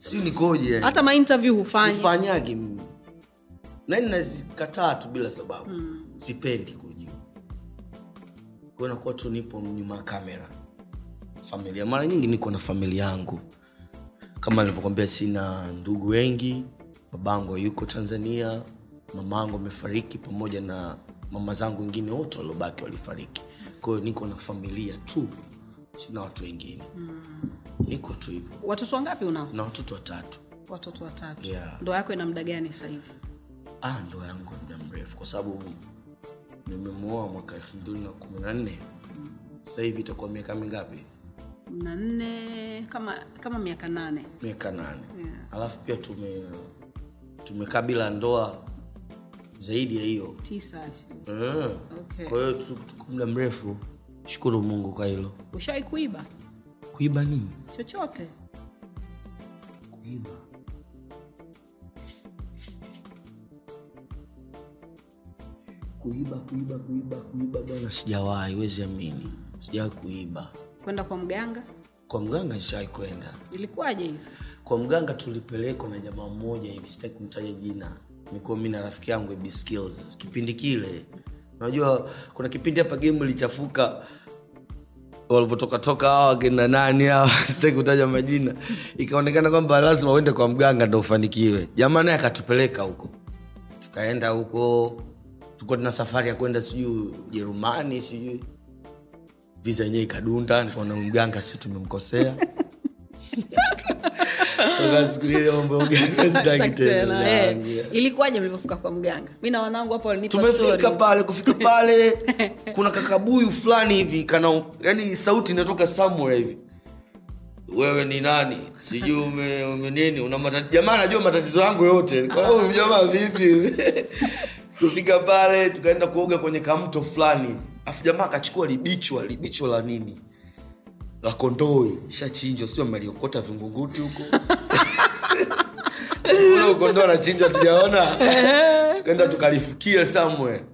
siu nikoje hata mainterview hufanyi. Sifanyagi mimi. Nani nazikataa tu bila sababu. Mm. sipendi kujiwa kwao nakuwa tu nipo nyuma ya kamera. Familia mara nyingi niko na familia yangu. Kama nilivyokwambia sina ndugu wengi. Babangu yuko tanzania mama yangu amefariki pamoja na mama zangu wengine wote waliobaki walifariki. Kwahiyo niko na familia tu sina watu wengine. Niko tu hivyo. Watoto wangapi unao? Na watoto watatu. Watoto watatu. Yeah. ndoa yako ina muda gani sasa hivi? Ah, ndoa yangu muda mrefu kwa sababu nimemwoa mwaka elfu mbili na kumi na nne. Sasa hivi itakuwa miaka mingapi? Na nne kama kama miaka nane. Miaka nane. Yeah. alafu pia tume tumekaa bila ndoa zaidi ya hiyo. Tisa Eh. Okay. kwa hiyo tuko muda mrefu shukuru mungu kwa hilo. Ushawai kuiba? Kuiba nini? Chochote. Kuiba. Kuiba kuiba kuiba kuiba bwana sijawahi wezi amini. Sijawahi kuiba. Kwenda kwa mganga? Kwa mganga nishawahi kwenda. Ilikuwaje hivi? Kwa mganga tulipelekwa na jamaa mmoja hivi sitaki kumtaja jina. Nikuwa mi na rafiki yangu skills kipindi kile unajua kuna kipindi hapa game ilichafuka. Walivyotoka toka hawa wakina nani hawa sitaki kutaja majina. Ikaonekana kwamba lazima uende kwa mganga ndo ufanikiwe. Jamaa naye akatupeleka huko. Tukaenda huko. Tuko tuna safari ya kwenda sijui ujerumani sijui. Viza yenyewe ikadunda nikaona mganga si tumemkosea ilikuwaje mlipofika kwa mganga? Mi na wanangu hapo tumefika pale kufika pale kuna kakabuyu fulani hivi kana yani sauti inatoka somewhere hivi. Wewe ni nani? Sijui ume, ume nini? Una matatizo jamaa anajua matatizo yangu yote. Kwa jamaa vipi? Tufika pale tukaenda kuoga kwenye kamto fulani. Afu jamaa akachukua libichwa libichwa la nini la kondoi ishachinjwa sio maliokota vingunguti huko. Kondoo anachinjwa tujaona. Tukaenda tukalifukia somewhere.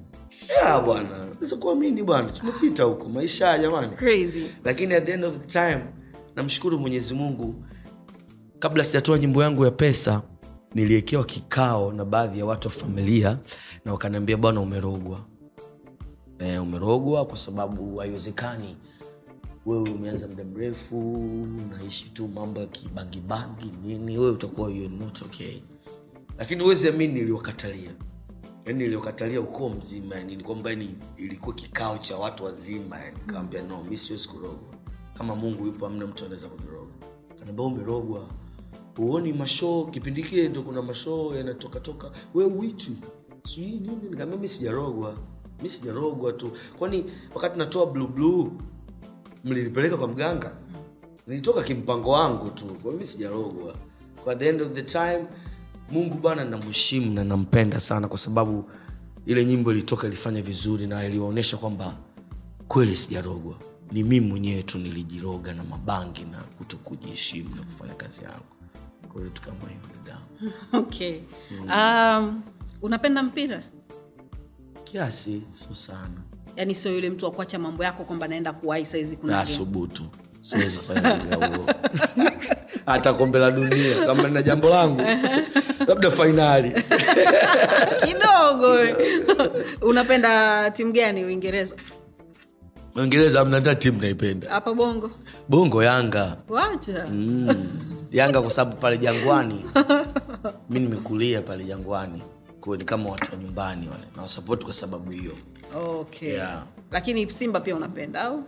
Yeah, bwana. Sikuamini bwana. Tumepita huko maisha jamani. Crazy. Lakini at the end of the time namshukuru mwenyezi mungu kabla sijatoa nyimbo yangu ya pesa niliekewa kikao na baadhi ya watu wa familia na wakaniambia bwana umerogwa. E, umerogwa kwa sababu haiwezekani wewe umeanza muda mrefu unaishi tu mambo ya kibangibangi nini wewe utakuwa not okay. Lakini huwezi amini niliokatalia yani niliokatalia ukoo mzima yani ni kwamba ni ilikuwa kikao cha watu wazima yani kaambia no mi siwezi kurogwa kama mungu yupo amna mtu anaweza kunirogwa kanaambia umerogwa. Huoni mashoo kipindi kile ndo kuna mashoo yanatokatoka we witu sijui nini? Nikaambia mi sijarogwa. Mi sijarogwa tu. Kwani wakati natoa blue blue mlinipeleka kwa mganga. Nilitoka kimpango wangu tu kwa sijarogwa. Kwa the end of the time mungu bana namheshimu na nampenda sana kwa sababu ile nyimbo ilitoka ilifanya vizuri na iliwaonyesha kwamba kweli sijarogwa. Ni mii mwenyewe tu nilijiroga na mabangi na kuto kujiheshimu na kufanya kazi yangu. Kwa hiyo hivyo okay. Um, unapenda mpira? Kiasi sio sana yaani sio yule mtu wa kuacha mambo yako kwamba naenda kuwai saizi kuna na siwezi kufanya hata kombe la dunia kama nina jambo langu. Labda fainali kidogo unapenda timu gani uingereza? Uingereza amna hata timu naipenda. Hapa bongo. Bongo yanga. Wacha. Mm. yanga kwa sababu pale jangwani. Mi nimekulia pale jangwani kwa ni kama watu wa nyumbani wale nawasapoti kwa sababu hiyo okay Yeah. lakini simba pia unapenda au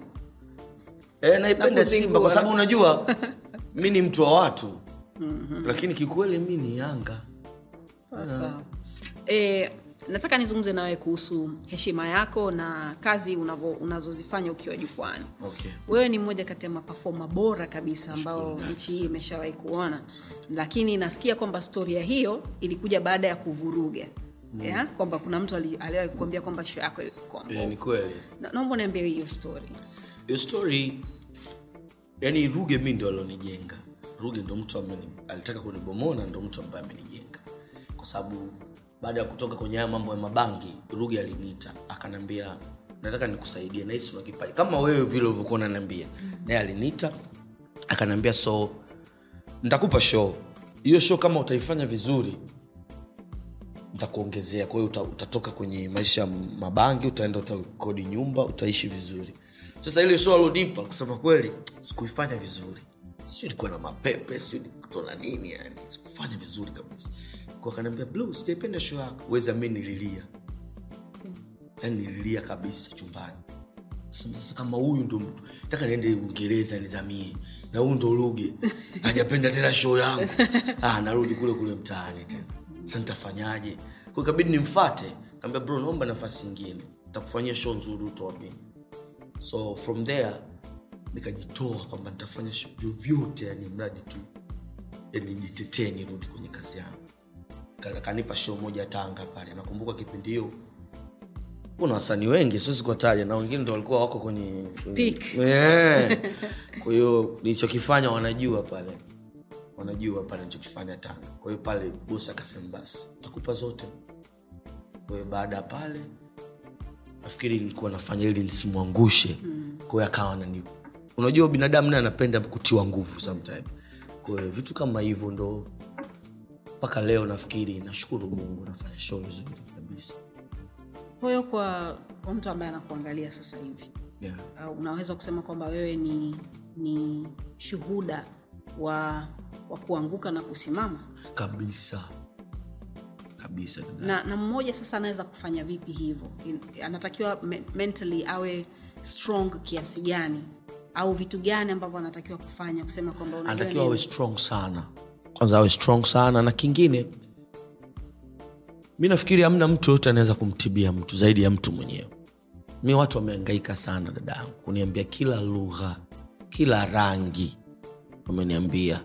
e, naipenda Na simba kwa sababu unajua mi ni mtu wa watu mm-hmm. lakini kikweli mi ni yanga yeah. e, nataka nizungumze nawe kuhusu heshima yako na kazi unavo, unazozifanya ukiwa jukwani. Okay. wewe ni mmoja kati ya mapafoma bora kabisa ambao nchi hii imeshawahi kuona. Lakini nasikia kwamba storia hiyo ilikuja baada ya kuvuruga. Mm. yeah? kwamba kuna mtu ali- aliwahi kuambia kwamba show yako ilikuwa e, ni kweli. Naomba niambie hiyo story. Hiyo story yani ruge mi ndo alionijenga. Ruge ndo mtu alitaka kunibomona ndo mtu ambaye amenijenga. Kwa sababu baada ya kutoka kwenye haya mambo ya mabangi ruge aliniita. Akanambia nataka nikusaidie nahisi una kipaji. Kama wewe vile ulivyokuwa unaniambia. Naye aliniita akanambia so nitakupa show. Hiyo show kama utaifanya vizuri ntakuongezea kwa uta, utatoka kwenye maisha mabangi utaenda utakodi nyumba utaishi vizuri. Sasa ile show alonipa kusema kweli sikuifanya vizuri. Sijui ilikuwa na mapepe sijui nilikuwa nini yani sikufanya vizuri kabisa kwa kaniambia blue sijaipenda show yako. Weza ami nililia. Yani nililia kabisa chumbani. Sasa- sasa kama huyu ndo mtu taka niende uingereza nizamie. Na huyu ndo Ruge. hajapenda tena show yangu. Ah, narudi kule kule mtaani tena. Sa nitafanyaje? Kwa ikabidi nimfate. Kaambia bro naomba nafasi ingine takufanyia show nzuri utoamini so from there nikajitoa kwamba nitafanya show vyovyote yani mradi tu yani nitetee nirudi kwenye kazi yangu kanipa show moja tanga pale. Nakumbuka kipindi hiyo. Kuna wasanii wengi siwezi kuwataja na wengine ndo walikuwa wako kwenye. Eh. kwa hiyo nilichokifanya wanajua pale. Wanajua pale nilichokifanya tanga. Kwa hiyo pale bosi akasema basi takupa zote. Kwa hiyo baada ya pale nafikiri nilikuwa nafanya ili nisimwangushe. Mm. kwa hiyo akawa nani unajua binadamu naye anapenda kutiwa nguvu sometime kwa hiyo vitu kama hivyo ndo mpaka leo nafikiri nashukuru mungu nafanya show vizuri kabisa. Kwahiyo kwa, kwa mtu ambaye anakuangalia sasa hivi yeah. uh, unaweza kusema kwamba wewe ni ni shuhuda wa wa kuanguka na kusimama? Kabisa. Kabisa na, na mmoja sasa anaweza kufanya vipi hivyo? Anatakiwa me, mentally awe strong kiasi gani? Au vitu gani ambavyo anatakiwa kufanya kusema kwamba anatakiwa awe strong sana kwanza awe strong sana na kingine mi nafikiri hamna mtu yoyote anaweza kumtibia mtu zaidi ya mtu mwenyewe. Mi watu wameangaika sana dada yangu kuniambia kila lugha kila rangi. Wameniambia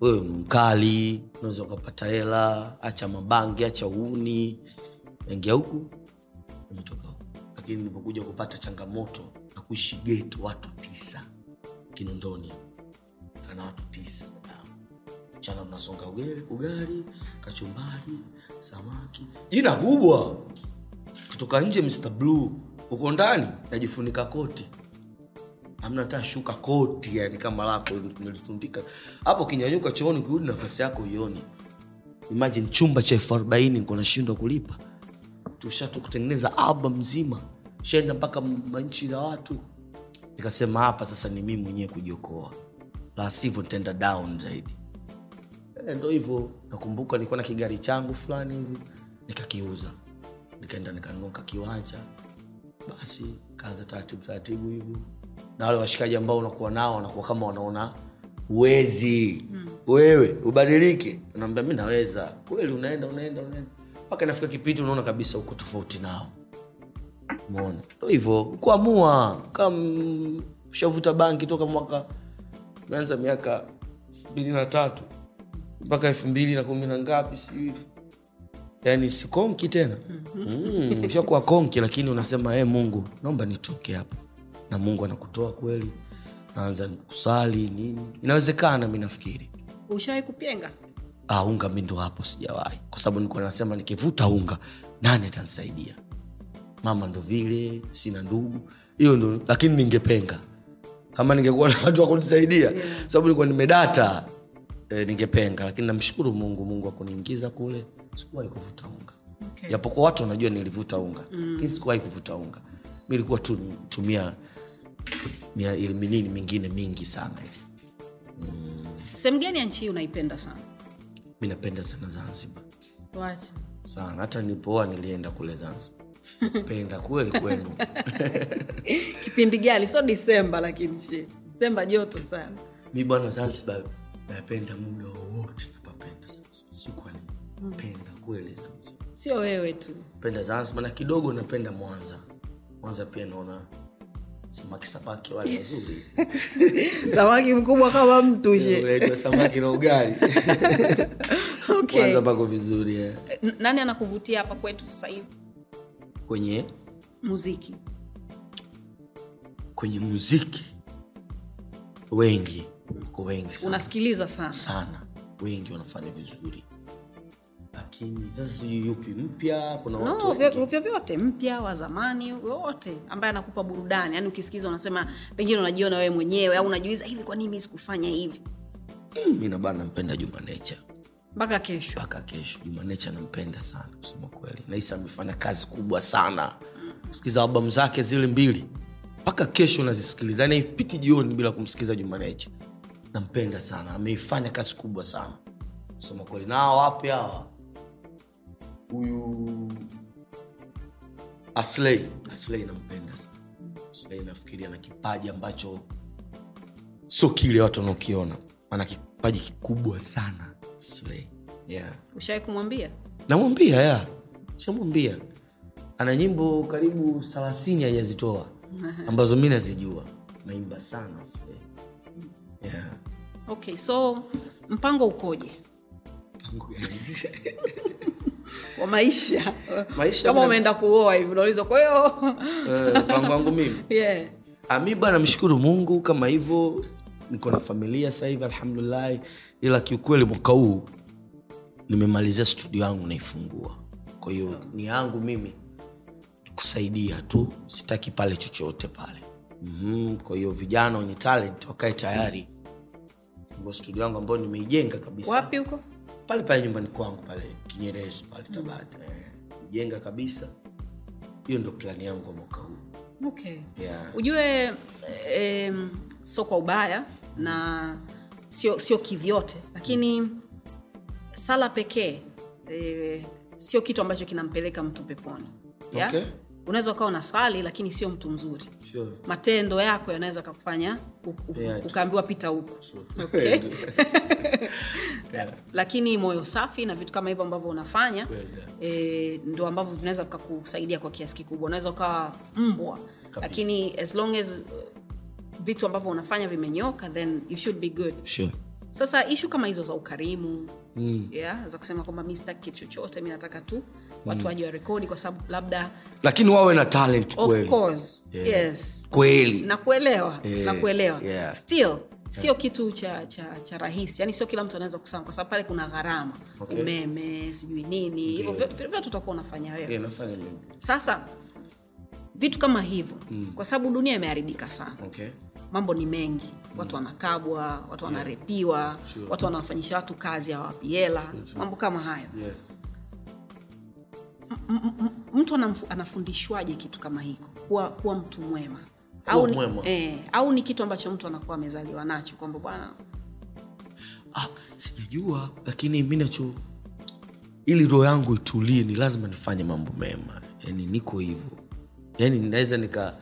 wewe mkali unaweza ukapata hela acha mabangi acha uuni. Naingia huku umetoka huku. Lakini nilipokuja kupata changamoto na kuishi geto watu tisa kinondoni kana watu tisa. Mchana mnasonga ugali, ugali kachumbari samaki. Jina kubwa. Kutoka nje mr blue. Uko ndani najifunika koti. Amna hata shuka koti yani kama lako nilitundika. Hapo kinyanyuka chooni ukirudi nafasi yako ioni imagine chumba cha elfu arobaini nashindwa kulipa. Tushatukutengeneza album mzima shenda mpaka manchi za watu. Nikasema hapa sasa ni mimi mwenyewe kujiokoa. La nitaenda down zaidi e, ndo hivyo. Nakumbuka nilikuwa na kigari changu fulani hivi nikakiuza. Nikaenda nikanunua kiwanja basi kaanza taratibu taratibu hivyo na wale washikaji ambao unakuwa nao wanakuwa kama wanaona uwezi mm. wewe ubadilike. Unaambia mi naweza. Kweli unaenda unaenda unaenda. Mpaka inafika kipindi unaona kabisa uko tofauti nao. Mona ndo hivyo. Kuamua. Kam ushavuta banki toka mwaka umeanza miaka elfu mbili na tatu mpaka elfu mbili na kumi na ngapi sijui. Yani si konki tena. Mm, ushakuwa konki lakini unasema hey, mungu naomba nitoke hapa na mungu anakutoa kweli. Naanza kusali nini. Inawezekana mi nafikiri. Ushawahi kupenga ah, unga mi ndo hapo sijawahi. Kwa sababu nilikuwa nasema nikivuta unga nani atanisaidia? Mama ndo vile sina ndugu. Hiyo ndo lakini ningepenga. Kama ningekuwa na watu wakunisaidia yeah. sababu nilikuwa nimedata e, ningepenga lakini namshukuru mungu mungu akuniingiza kule sikuwahi kuvuta unga. Okay. japokuwa watu wanajua nilivuta unga lakini sikuwahi kuvuta unga. Mi ilikuwa tu tumia mia- minini mingine mingi sana hivi. Sehemu gani ya nchi hii unaipenda sana? Mi napenda sana zanzibar. Wacha. Sana. Hata nilipooa nilienda kule zanzibar. Penda kweli kwenu kipindi gani? Sio disemba lakini she disemba joto sana. Mi bwana zanzibar napenda muda wowote napapenda zanzibar mm. penda kweli zanzibar sio wewe tu. Penda zanzibar na kidogo napenda mwanza. Mwanza pia naona samaki samaki wale wazuri. Samaki mkubwa kama mtu she samaki na ugali. Okay. mwanza pako vizuri yeah. Nani anakuvutia hapa kwetu sasa hivi? Kwenye? Muziki. Kwenye muziki. Wengi wako wengi sana. unasikiliza sana. Sana. Wengi wanafanya vizuri. Lakini sasa sijui yupi mpya kuna watu no vyovyote mpya wa zamani wote ambaye anakupa burudani. Yani ukisikiza unasema pengine unajiona wewe mwenyewe au unajiuliza hivi kwa nini mi sikufanya hivi? Mi nabana nampenda juma nature. Mpaka kesho. Mpaka kesho. Juma nature nampenda sana kusema kweli. Naisa amefanya kazi kubwa sana. Sikiza albamu zake zile mbili mpaka kesho nazisikiliza yani jioni bila kumsikiza juma nature nampenda sana. Ameifanya kazi kubwa sana. Kusema kweli nao wapi hawa? Huyu aslei aslei nampenda sana. Aslei nafikiria na kipaji ambacho sio kile watu wanaokiona. Ana kipaji kikubwa sana aslei yeah. ushawai kumwambia? Namwambia ya shamwambia ana nyimbo karibu thelathini hajazitoa. Ambazo mi nazijua. Naimba sana Aslay. Yeah. okay so mpango ukoje? Wa maisha. Maisha kama umeenda kuoa hivi unauliza kwa hiyo. Eh, mpango wangu mimi? Yeah. Ah, mi bana mshukuru mungu kama hivyo. Niko na familia sasa hivi alhamdulillahi ila kiukweli mwaka huu nimemalizia studio yangu naifungua. Kwa hiyo ni yangu mimi kusaidia tu sitaki pale chochote pale mm-hmm. kwa hiyo vijana wenye talent wakae tayari fungua studio yangu ambayo nimeijenga kabisa wapi huko pale pale nyumbani kwangu pale kinyerezi pale tabata eh, jenga kabisa hiyo ndo plani yangu kwa mwaka huu okay yeah. ujue em, sio kwa ubaya na sio sio kivyote lakini sala pekee e, sio kitu ambacho kinampeleka mtu peponi yeah? Okay. Unaweza ukawa na sali lakini sio mtu mzuri sure. matendo yako yanaweza kakufanya ukaambiwa pita huko Sure. Okay. Yeah. lakini moyo safi na vitu kama hivyo ambavyo unafanya yeah. e, ndo ambavyo vinaweza vikakusaidia kwa kiasi kikubwa unaweza ukawa mbwa lakini as long as uh, vitu ambavyo unafanya vimenyoka then you should be good Sure. Sasa ishu kama hizo za ukarimu Mm. yeah, za kusema kwamba mi sitaki kitu chochote mi nataka tu watu waje warekodi kwa sababu labda lakini wawe na talent of kweli. course. Yeah. yes. Kweli. Nakuelewa. Yeah, yeah. still sio kitu cha, cha, cha rahisi. Yani sio kila mtu anaweza kusema kwa sababu pale kuna gharama. Okay. umeme sijui nini. Hivyo yeah. vyote vyote utakuwa unafanya wewe. Yeah, sasa vitu kama hivyo. Mm. kwa sababu dunia imeharibika sana. Okay. mambo ni mengi. Watu wanakabwa watu wanarepiwa Sure. watu wanawafanyisha watu kazi hawapi hela. Mambo kama hayo. Yeah. mtu anafundishwaje kitu kama hiko? Kuwa, kuwa mtu mwema. Au ni, mwema. eh, au ni kitu ambacho mtu anakuwa amezaliwa nacho kwamba bwana. Ah, sijajua lakini mi nacho ili roho yangu itulie ni lazima nifanye mambo mema. Yani niko hivyo yani naweza nika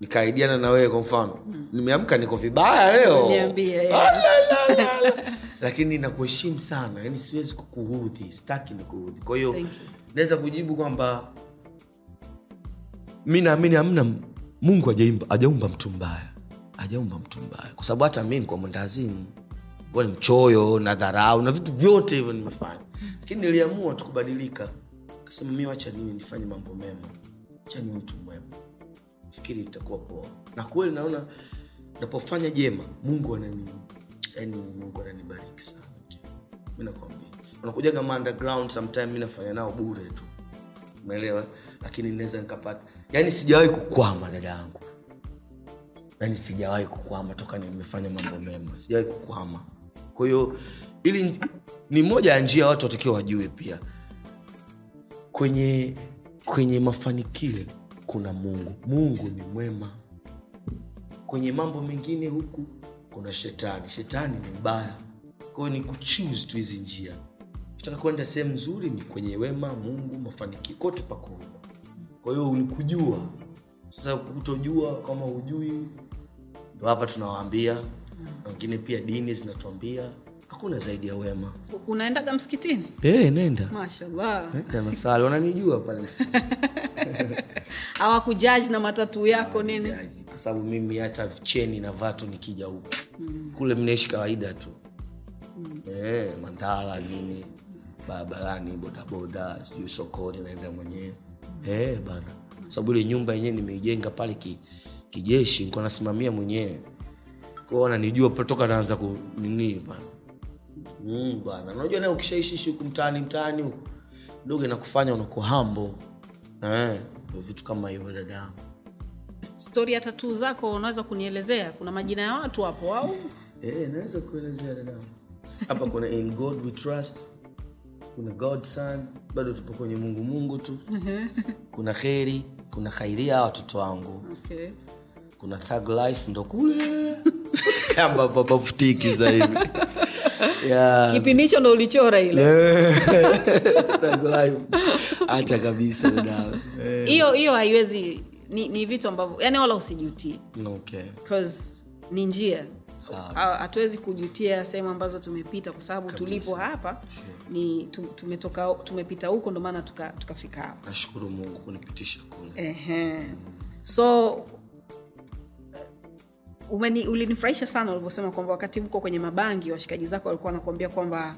nikaidiana na wewe kwa mfano. Nimeamka niko vibaya leo. Lakini nakuheshimu sana. Yani siwezi kukuudhi. Sitaki nikuudhi. Kwa hiyo naweza kujibu kwamba mi naamini amna mungu ajaumba mtu mbaya. Ajaumba mtu mbaya. Kwa sababu hata mi nikuwa mwandazini kuwa ni mchoyo na dharau na vitu vyote hivyo nimefanya. Lakini niliamua tukubadilika kasema mi wacha nini nifanye mambo mema cha ni mtu mwema. Fikiri itakuwa poa. Na kweli naona napofanya jema mungu anani yani mungu ananibariki sana. Mi nakwambia. Unakujaga ma underground sometime nafanya nao bure tu. Umeelewa? Lakini naweza nikapata. Yani sijawahi kukwama dada yangu. Yani sijawahi kukwama toka nimefanya mambo mema. Sijawahi kukwama. Kwa hiyo ili ni moja ya njia watu watakiwa wajue pia. Kwenye kwenye mafanikio kuna mungu. Mungu ni mwema. Kwenye mambo mengine huku kuna shetani. Shetani ni mbaya. Kwa ni kuchuse tu hizi njia. Kitaka kwenda sehemu nzuri ni kwenye wema mungu mafanikio kote pako. kwa hiyo ni kujua sasa kutojua kama hujui ndo hapa tunawaambia. Na wengine pia dini zinatuambia hakuna zaidi ya wema. Unaendaga msikitini? Hey, nenda mashallah. Nenda nasali wananijua pale hawakujaji na matatu yako nini? Kwa sababu mimi hata cheni na vatu nikija huku kule mnaishi kawaida tu. Eh, mandala nini barabarani bodaboda sijui sokoni naenda mwenyewe. Eh, bana. Kwa sababu ile nyumba yenyewe nimeijenga pale ki, kijeshi nikuwa nasimamia mwenyewe. Kwao wananijua toka naanza ku nini bana mm, bana unajua naye ukishaishi huku mtaani mtaani huku dogo inakufanya unakuwa hambo eh, vitu kama hivyo dadaangu stori ya tatuu zako unaweza kunielezea? Kuna majina ya watu hapo au? Eh, naweza kuelezea dadaangu hapa kuna in god we trust kuna god son bado tupo kwenye mungu mungu tu. Kuna kheri kuna khairia watoto wangu. Okay. kuna thug life ndo kule. Ambapo pafutiki zaidi Yeah. kipindi hicho ndo ulichora ile. Kabisa. Eh, hiyo hiyo haiwezi ni, ni vitu ambavyo yani wala usijutie. Okay. Ni njia. Hatuwezi kujutia sehemu ambazo tumepita kwa sababu tulipo hapa ni tumetoka tumepita huko ndo maana tuka- tukafika hapa. Nashukuru mungu kunipitisha kule. So umeni, ulinifurahisha sana ulivyosema kwamba wakati mko kwenye mabangi washikaji zako walikuwa wanakuambia kwamba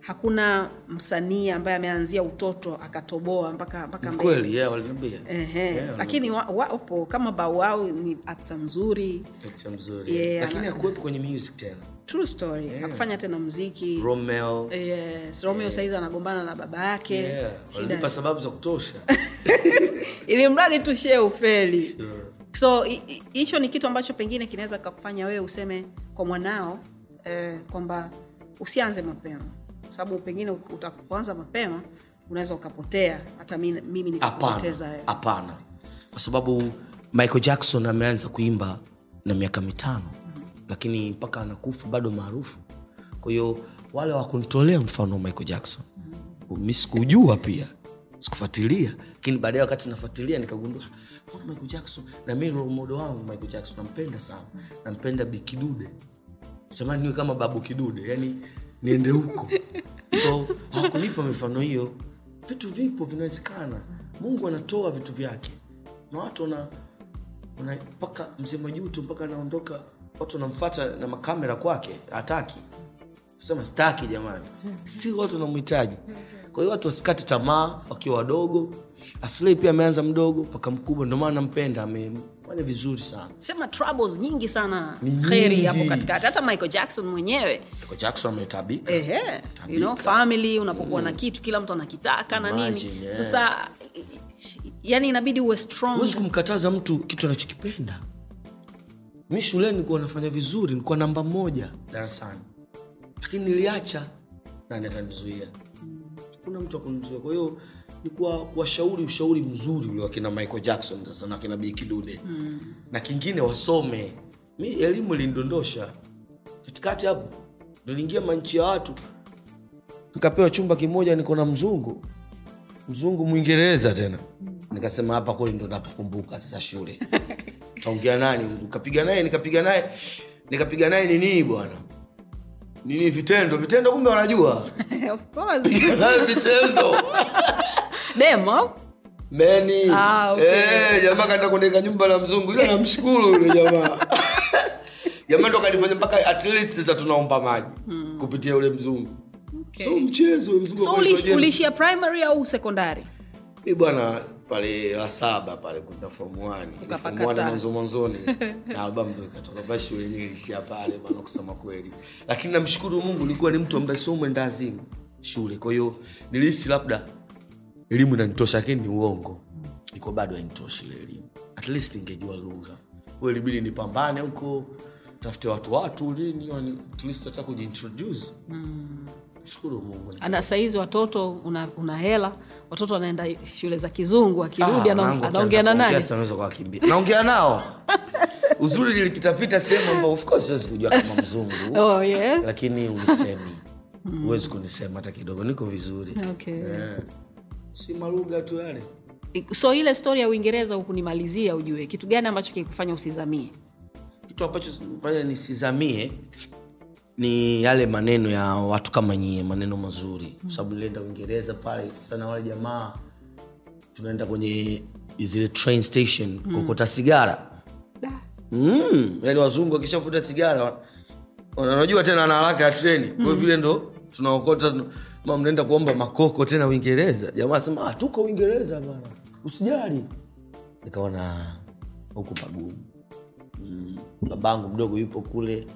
hakuna msanii ambaye ameanzia utoto akatoboa mpaka mpaka kweli yeah, waliniambia. Ehe. Yeah, lakini wa- wapo. Kama bauau ni akta mzuri. Akta mzuri. Yeah, lakini hakuwepo kwenye music tena. True story. Hakufanya tena mziki romeo. Yes. romeo saizi anagombana na baba yake. Yeah. walinipa sababu za kutosha. Ili mradi tushie ufeli. Sure. So hi- hi- hicho ni kitu ambacho pengine kinaweza kakufanya wewe useme kwa mwanao eh, kwamba usianze mapema. Sababu pengine utapoanza mapema unaweza ukapotea. Hata mimi nikapoteza hapana kwa sababu michael jackson ameanza kuimba na miaka mitano lakini mpaka anakufa bado maarufu. Kwa hiyo wale wakunitolea mfano michael jackson mi sikujua pia sikufuatilia lakini baadaye wakati nafuatilia nikagundua "Oh, michael jackson. Na mi romodo wangu michael jackson nampenda sana. Nampenda bikidude tamani niwe kama babu kidude yani niende huko. So hawakunipa mifano hiyo. Vitu vipo vinawezekana. Mungu anatoa vitu vyake. Na watu wana mpaka mzima majuto mpaka anaondoka watu wanamfata na makamera kwake hataki. Sema staki jamani. Still watu wanamhitaji. Kwa hiyo watu wasikate tamaa wakiwa wadogo aslei pia ameanza mdogo mpaka mkubwa ndio maana nampenda amefanya vizuri sana. Sema troubles nyingi sana Ni heri hapo katikati. Hata michael jackson mwenyewe. Michael jackson ametabika. Ehe, you know, family unapokuwa na kitu kila mtu anakitaka na nini. Yeah. sasa yani inabidi uwe strong. Huwezi kumkataza mtu kitu anachokipenda. Mi shuleni nilikuwa nafanya vizuri nilikuwa namba moja darasani. Lakini niliacha nani atanizuia kuna mtu akunizuia kwa hiyo ni kuwa- kuwashauri ushauri mzuri ule wakina michael jackson sasa na kina bikidude mm. na kingine wasome. Mi elimu ilindondosha. Katikati hapo niliingia manchi ya watu. Nikapewa chumba kimoja niko na mzungu. Mzungu mwingereza tena. Nikasema hapa kweli ndo napokumbuka sasa shule. Taongea nani? Nikapiga naye nikapiga naye. Nikapiga naye nini bwana? Nini vitendo? Vitendo kumbe wanajua. Vitendo demo? Meni. Ah, okay. Eh, jamaa kaenda kuandika nyumba la mzungu. Ila namshukuru yule jamaa. Jamaa ndo kanifanya mpaka at least sasa tunaomba maji kupitia yule mzungu. Okay. so mchezo mzungu so ulishia primary au sekondari mi bwana pale la saba pale kuna form form mwanzo mwanzoni. Na albamu ndo ikatoka. Basi shule yenyewe ilishia pale bana kusema kweli. Lakini namshukuru mungu nilikuwa ni mtu ambaye sio mwenda azimu shule. Kwa hiyo nilihisi labda elimu inanitosha lakini ni uongo. Iko bado hainitoshi ile elimu. At least ningejua lugha. Kwa ilibidi nipambane huko tafute watu watu nini yani at least hata kujiintroduce. Shukuru mungu. Na sahizi watoto una, una hela watoto wanaenda shule za kizungu akirudi Ah, anaongea na wakianza nani? sasa unaweza kuwakimbia naongea nao. Uzuri nilipitapita sehemu ambao of course siwezi kujua kama mzungu. Oh, yeah. lakini unisemi. Huwezi kunisema hata kidogo. Niko vizuri. Okay. Eh. Si malugha tu yale. So ile stori ya uingereza hukunimalizia ujue kitu gani ambacho kikufanya usizamie? Kitu ambacho fanya nisizamie ni yale maneno ya watu kama nyie maneno mazuri. Kwa sababu nilienda uingereza pale sasa na wale jamaa tunaenda kwenye zile train station kokota sigara. Mm, yani wazungu wakishavuta sigara wa- wanajua tena na haraka ya treni. Kwa hiyo vile ndo tunaokota ma mnaenda kuomba makoko tena uingereza? Jamaa asema ah, tuko uingereza bana usijali. Nikaona huku pagumu mm, babangu mdogo yupo kule.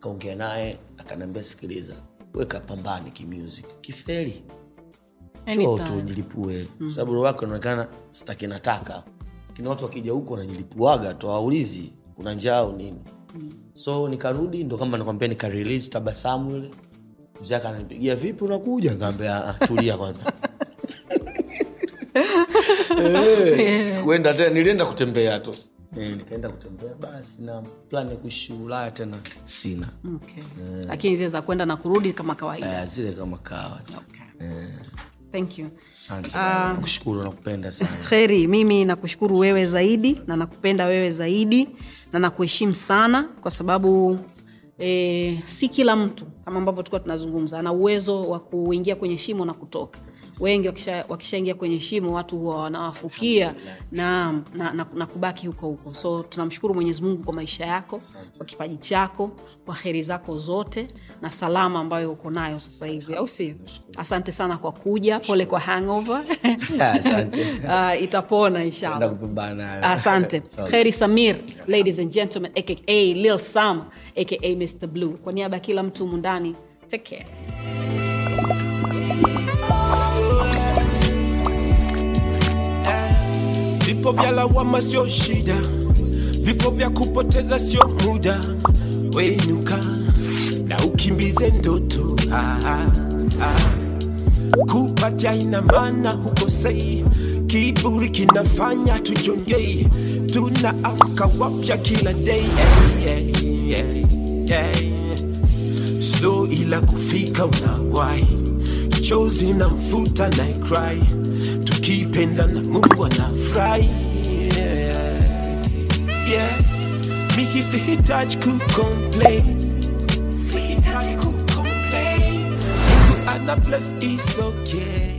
Kaongea naye akaniambia sikiliza weka pambani kimusic. Kiferi choo tu jilipue. Mm. sababu roho yako inaonekana nataka. Lakini watu wakija huko wanajilipuaga tu hawaulizi kuna njaa au nini? Mm. so nikarudi ndo kama nakwambia nikarelease tabasamu ile mzee akananipigia vipi unakuja? Nikaambia "Ah, tulia kwanza. Eh, sikuenda tena nilienda kutembea tu. Eh, nikaenda kutembea basi na plan ya kuishi ulaya tena sina. Okay. lakini zile za kwenda na kurudi kama kawaida. Eh, zile kama kawaida. okay. eh, thank you. Asante. Uh, nakushukuru nakupenda sana. kheri. Mimi nakushukuru wewe zaidi na nakupenda wewe zaidi na nakuheshimu sana kwa sababu e, si kila mtu kama ambavyo tulikuwa tunazungumza ana uwezo wa kuingia kwenye shimo na kutoka wengi wakishaingia wakisha kwenye shimo watu huwa wanawafukia na, na, na, na kubaki huko huko. So tunamshukuru mwenyezi mungu kwa maisha yako kwa kipaji chako kwa heri zako zote na salama ambayo uko nayo sasa hivi au sio? Asante sana kwa kuja pole kwa hangover. Uh, itapona inshallah. Asante. Heri samir ladies and gentlemen aka lil sam aka mr blue. Kwa niaba ya kila mtu humu ndani take care vipo vya lawama sio shida. Vipo vya kupoteza sio muda. Wenuka na ukimbize ndoto. Ah, ah, ah. kupatia hukosei kiburi kinafanya tujongei. Tunaamka wapya kila day. Yeah, yeah, yeah, yeah. slow ila kufika unawai chozi na mfuta na cry. Tukipenda na mungu anafurahi. Yeah. yeah. mimi sihitaji kucomplain. Sihitaji kucomplain. Mungu ana bless is okay